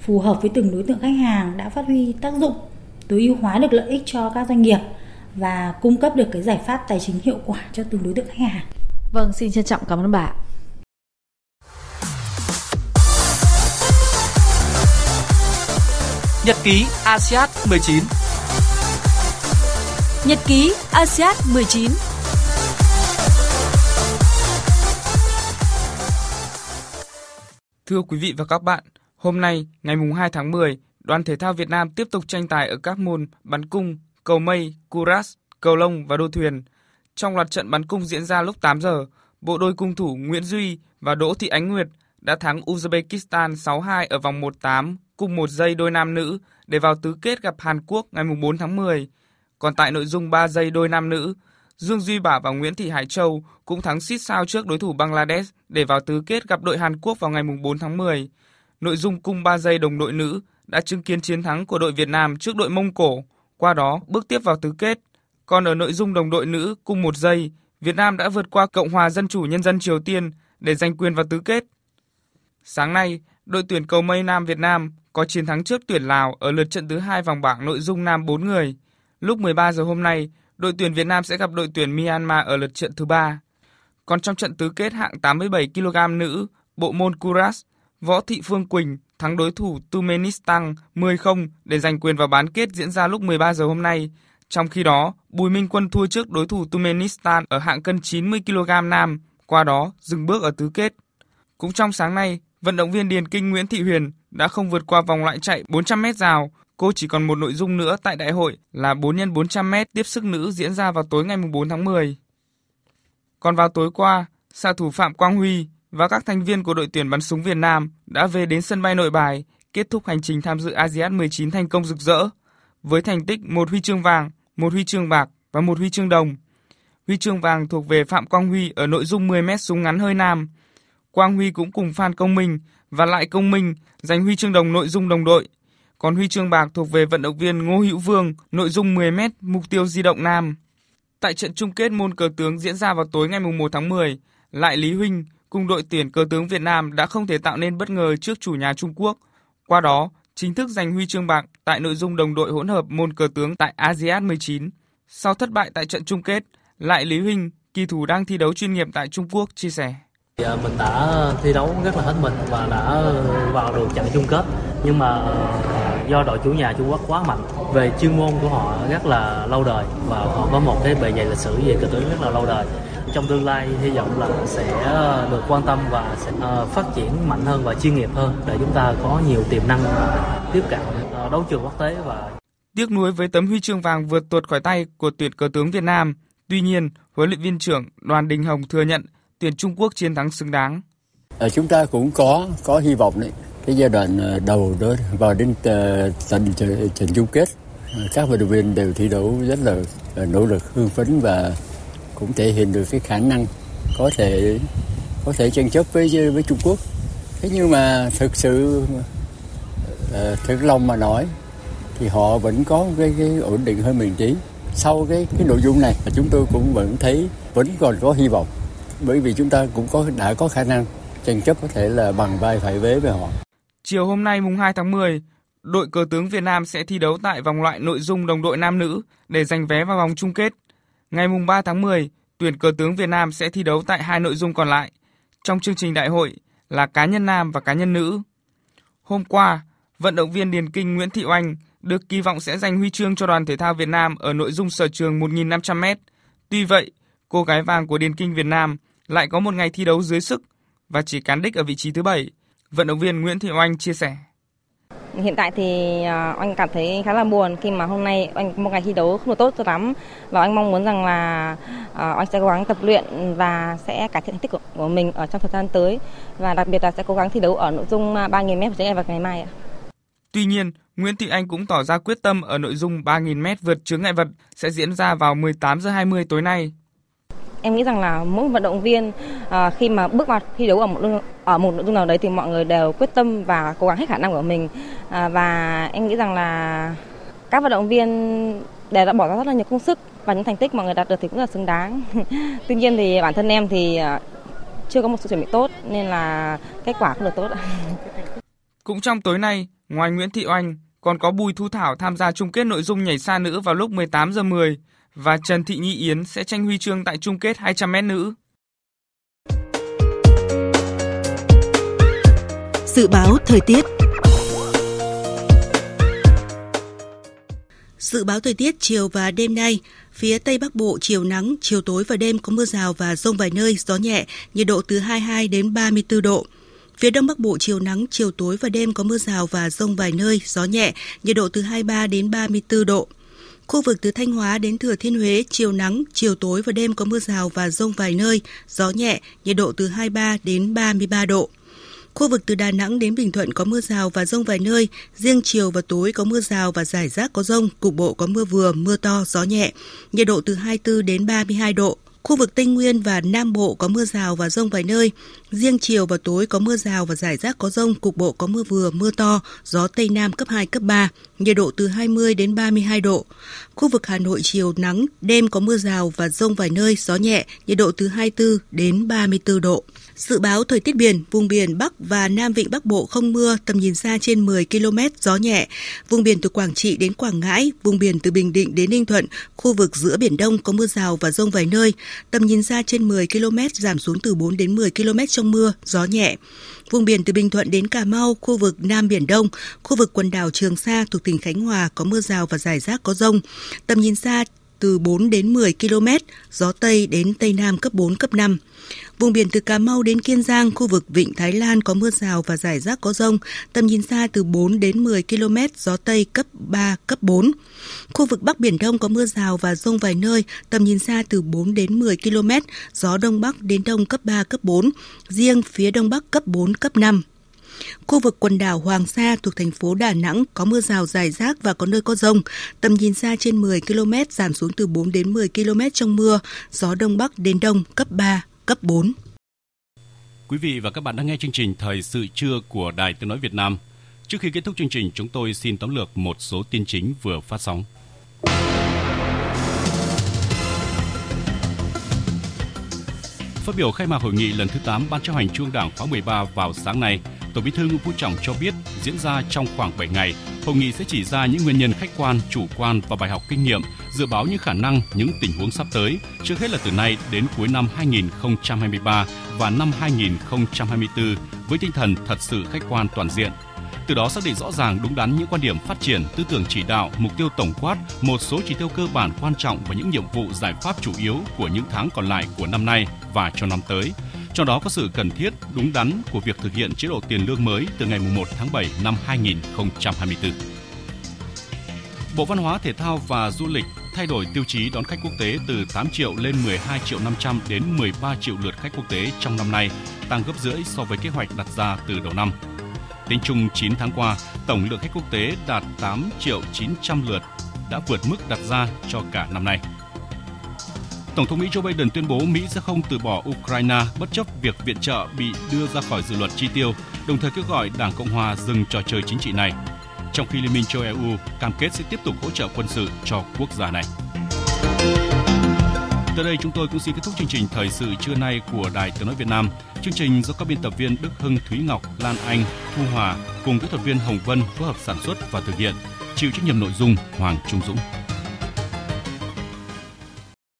phù hợp với từng đối tượng khách hàng đã phát huy tác dụng tối ưu hóa được lợi ích cho các doanh nghiệp và cung cấp được cái giải pháp tài chính hiệu quả cho từng đối tượng khách hàng. Vâng, xin trân trọng cảm ơn bà. Nhật ký ASEAN 19 Nhật ký ASEAN 19 Thưa quý vị và các bạn, hôm nay, ngày 2 tháng 10, đoàn thể thao Việt Nam tiếp tục tranh tài ở các môn bắn cung, cầu mây, curas, cầu lông và đua thuyền. Trong loạt trận bắn cung diễn ra lúc 8 giờ, bộ đôi cung thủ Nguyễn Duy và Đỗ Thị Ánh Nguyệt đã thắng Uzbekistan 6-2 ở vòng 1-8 cùng một giây đôi nam nữ để vào tứ kết gặp Hàn Quốc ngày 4 tháng 10. Còn tại nội dung 3 giây đôi nam nữ, Dương Duy Bảo và Nguyễn Thị Hải Châu cũng thắng xít sao trước đối thủ Bangladesh để vào tứ kết gặp đội Hàn Quốc vào ngày 4 tháng 10. Nội dung cung 3 giây đồng đội nữ đã chứng kiến chiến thắng của đội Việt Nam trước đội Mông Cổ, qua đó bước tiếp vào tứ kết. Còn ở nội dung đồng đội nữ cung 1 giây, Việt Nam đã vượt qua Cộng hòa Dân chủ Nhân dân Triều Tiên để giành quyền vào tứ kết. Sáng nay, đội tuyển cầu mây nam Việt Nam có chiến thắng trước tuyển Lào ở lượt trận thứ hai vòng bảng nội dung nam 4 người. Lúc 13 giờ hôm nay, đội tuyển Việt Nam sẽ gặp đội tuyển Myanmar ở lượt trận thứ ba. Còn trong trận tứ kết hạng 87 kg nữ, bộ môn Kuras, Võ Thị Phương Quỳnh thắng đối thủ Turkmenistan 10-0 để giành quyền vào bán kết diễn ra lúc 13 giờ hôm nay. Trong khi đó, Bùi Minh Quân thua trước đối thủ Turkmenistan ở hạng cân 90 kg nam, qua đó dừng bước ở tứ kết. Cũng trong sáng nay, vận động viên điền kinh Nguyễn Thị Huyền đã không vượt qua vòng loại chạy 400m rào. Cô chỉ còn một nội dung nữa tại đại hội là 4 x 400m tiếp sức nữ diễn ra vào tối ngày 4 tháng 10. Còn vào tối qua, xạ thủ Phạm Quang Huy và các thành viên của đội tuyển bắn súng Việt Nam đã về đến sân bay Nội Bài, kết thúc hành trình tham dự ASEAN 19 thành công rực rỡ với thành tích một huy chương vàng, một huy chương bạc và một huy chương đồng. Huy chương vàng thuộc về Phạm Quang Huy ở nội dung 10m súng ngắn hơi nam. Quang Huy cũng cùng Phan Công Minh và Lại Công Minh giành huy chương đồng nội dung đồng đội. Còn huy chương bạc thuộc về vận động viên Ngô Hữu Vương nội dung 10m mục tiêu di động nam. Tại trận chung kết môn cờ tướng diễn ra vào tối ngày 1 tháng 10, Lại Lý Huynh cùng đội tuyển cờ tướng Việt Nam đã không thể tạo nên bất ngờ trước chủ nhà Trung Quốc. Qua đó, chính thức giành huy chương bạc tại nội dung đồng đội hỗn hợp môn cờ tướng tại ASEAN 19. Sau thất bại tại trận chung kết, lại Lý Huynh, kỳ thủ đang thi đấu chuyên nghiệp tại Trung Quốc chia sẻ. Dạ, mình đã thi đấu rất là hết mình và đã vào được trận chung kết nhưng mà ờ, do đội chủ nhà Trung Quốc quá mạnh về chuyên môn của họ rất là lâu đời và họ có một cái bề dày lịch sử về cờ tướng rất là lâu đời trong tương lai hy vọng là sẽ ờ, được quan tâm và sẽ ờ, phát triển mạnh hơn và chuyên nghiệp hơn để chúng ta có nhiều tiềm năng tiếp cận đấu trường quốc tế và tiếc nuối với tấm huy chương vàng vượt tuột khỏi tay của tuyển cờ tướng Việt Nam. Tuy nhiên, huấn luyện viên trưởng Đoàn Đình Hồng thừa nhận tuyển Trung Quốc chiến thắng xứng đáng. À, chúng ta cũng có có hy vọng đấy. Cái giai đoạn ờ, đầu đó vào đến ờ, tận trận chung kết, các vận động viên đều thi đấu rất là nỗ lực, hưng phấn và cũng thể hiện được cái khả năng có thể có thể tranh chấp với với Trung Quốc. Thế nhưng mà thực sự thực lòng mà nói thì họ vẫn có cái, cái ổn định hơn mình tí. Sau cái cái nội dung này chúng tôi cũng vẫn thấy vẫn còn có hy vọng bởi vì chúng ta cũng có đã có khả năng tranh chấp có thể là bằng vai phải vế với họ. Chiều hôm nay mùng 2 tháng 10, đội cờ tướng Việt Nam sẽ thi đấu tại vòng loại nội dung đồng đội nam nữ để giành vé vào vòng chung kết. Ngày mùng 3 tháng 10, tuyển cờ tướng Việt Nam sẽ thi đấu tại hai nội dung còn lại trong chương trình đại hội là cá nhân nam và cá nhân nữ. Hôm qua, vận động viên điền kinh Nguyễn Thị Oanh được kỳ vọng sẽ giành huy chương cho đoàn thể thao Việt Nam ở nội dung sở trường 1.500m. Tuy vậy, cô gái vàng của Điền Kinh Việt Nam lại có một ngày thi đấu dưới sức và chỉ cán đích ở vị trí thứ bảy. Vận động viên Nguyễn Thị Oanh chia sẻ. Hiện tại thì à, anh cảm thấy khá là buồn khi mà hôm nay anh một ngày thi đấu không được tốt cho lắm và anh mong muốn rằng là à, anh sẽ cố gắng tập luyện và sẽ cải thiện thành tích của, của mình ở trong thời gian tới và đặc biệt là sẽ cố gắng thi đấu ở nội dung 3.000 m của vào ngày mai ạ. Tuy nhiên, Nguyễn Thị Anh cũng tỏ ra quyết tâm ở nội dung 3.000m vượt chướng ngại vật sẽ diễn ra vào 18 giờ 20 tối nay. Em nghĩ rằng là mỗi vận động viên à, khi mà bước vào thi đấu ở một ở một nội dung nào đấy thì mọi người đều quyết tâm và cố gắng hết khả năng của mình à, và em nghĩ rằng là các vận động viên đều đã bỏ ra rất là nhiều công sức và những thành tích mọi người đạt được thì cũng là xứng đáng. Tuy nhiên thì bản thân em thì à, chưa có một sự chuẩn bị tốt nên là kết quả không được tốt. Cũng trong tối nay, ngoài Nguyễn Thị Oanh, còn có Bùi Thu Thảo tham gia chung kết nội dung nhảy xa nữ vào lúc 18 giờ 10 và Trần Thị Nhi Yến sẽ tranh huy chương tại chung kết 200m nữ. Dự báo thời tiết Dự báo thời tiết chiều và đêm nay, phía Tây Bắc Bộ chiều nắng, chiều tối và đêm có mưa rào và rông vài nơi, gió nhẹ, nhiệt độ từ 22 đến 34 độ. Phía Đông Bắc Bộ chiều nắng, chiều tối và đêm có mưa rào và rông vài nơi, gió nhẹ, nhiệt độ từ 23 đến 34 độ. Khu vực từ Thanh Hóa đến Thừa Thiên Huế, chiều nắng, chiều tối và đêm có mưa rào và rông vài nơi, gió nhẹ, nhiệt độ từ 23 đến 33 độ. Khu vực từ Đà Nẵng đến Bình Thuận có mưa rào và rông vài nơi, riêng chiều và tối có mưa rào và rải rác có rông, cục bộ có mưa vừa, mưa to, gió nhẹ, nhiệt độ từ 24 đến 32 độ. Khu vực Tây Nguyên và Nam Bộ có mưa rào và rông vài nơi. Riêng chiều và tối có mưa rào và rải rác có rông, cục bộ có mưa vừa, mưa to, gió Tây Nam cấp 2, cấp 3, nhiệt độ từ 20 đến 32 độ. Khu vực Hà Nội chiều nắng, đêm có mưa rào và rông vài nơi, gió nhẹ, nhiệt độ từ 24 đến 34 độ. Dự báo thời tiết biển, vùng biển Bắc và Nam Vịnh Bắc Bộ không mưa, tầm nhìn xa trên 10 km, gió nhẹ. Vùng biển từ Quảng Trị đến Quảng Ngãi, vùng biển từ Bình Định đến Ninh Thuận, khu vực giữa Biển Đông có mưa rào và rông vài nơi. Tầm nhìn xa trên 10 km, giảm xuống từ 4 đến 10 km trong mưa, gió nhẹ. Vùng biển từ Bình Thuận đến Cà Mau, khu vực Nam Biển Đông, khu vực quần đảo Trường Sa thuộc tỉnh Khánh Hòa có mưa rào và rải rác có rông. Tầm nhìn xa từ 4 đến 10 km, gió Tây đến Tây Nam cấp 4, cấp 5. Vùng biển từ Cà Mau đến Kiên Giang, khu vực Vịnh Thái Lan có mưa rào và rải rác có rông, tầm nhìn xa từ 4 đến 10 km, gió Tây cấp 3, cấp 4. Khu vực Bắc Biển Đông có mưa rào và rông vài nơi, tầm nhìn xa từ 4 đến 10 km, gió Đông Bắc đến Đông cấp 3, cấp 4, riêng phía Đông Bắc cấp 4, cấp 5. Khu vực quần đảo Hoàng Sa thuộc thành phố Đà Nẵng có mưa rào rải rác và có nơi có rông. Tầm nhìn xa trên 10 km, giảm xuống từ 4 đến 10 km trong mưa. Gió Đông Bắc đến Đông cấp 3, cấp 4. Quý vị và các bạn đang nghe chương trình Thời sự trưa của Đài Tiếng Nói Việt Nam. Trước khi kết thúc chương trình, chúng tôi xin tóm lược một số tin chính vừa phát sóng. Phát biểu khai mạc hội nghị lần thứ 8 Ban chấp hành Trung Đảng khóa 13 vào sáng nay, Tổng Bí thư Nguyễn Phú Trọng cho biết diễn ra trong khoảng 7 ngày, hội nghị sẽ chỉ ra những nguyên nhân khách quan, chủ quan và bài học kinh nghiệm, dự báo những khả năng, những tình huống sắp tới, trước hết là từ nay đến cuối năm 2023 và năm 2024 với tinh thần thật sự khách quan toàn diện, từ đó xác định rõ ràng đúng đắn những quan điểm phát triển, tư tưởng chỉ đạo, mục tiêu tổng quát, một số chỉ tiêu cơ bản quan trọng và những nhiệm vụ giải pháp chủ yếu của những tháng còn lại của năm nay và cho năm tới. Trong đó có sự cần thiết, đúng đắn của việc thực hiện chế độ tiền lương mới từ ngày 1 tháng 7 năm 2024. Bộ Văn hóa Thể thao và Du lịch thay đổi tiêu chí đón khách quốc tế từ 8 triệu lên 12 triệu 500 đến 13 triệu lượt khách quốc tế trong năm nay, tăng gấp rưỡi so với kế hoạch đặt ra từ đầu năm. Tính chung 9 tháng qua, tổng lượng khách quốc tế đạt 8 triệu 900 lượt, đã vượt mức đặt ra cho cả năm nay. Tổng thống Mỹ Joe Biden tuyên bố Mỹ sẽ không từ bỏ Ukraine bất chấp việc viện trợ bị đưa ra khỏi dự luật chi tiêu, đồng thời kêu gọi Đảng Cộng hòa dừng trò chơi chính trị này. Trong khi Liên minh châu EU cam kết sẽ tiếp tục hỗ trợ quân sự cho quốc gia này. Tới đây chúng tôi cũng xin kết thúc chương trình thời sự trưa nay của Đài Tiếng nói Việt Nam. Chương trình do các biên tập viên Đức Hưng, Thúy Ngọc, Lan Anh, Thu Hòa cùng kỹ thuật viên Hồng Vân phối hợp sản xuất và thực hiện. Chịu trách nhiệm nội dung Hoàng Trung Dũng.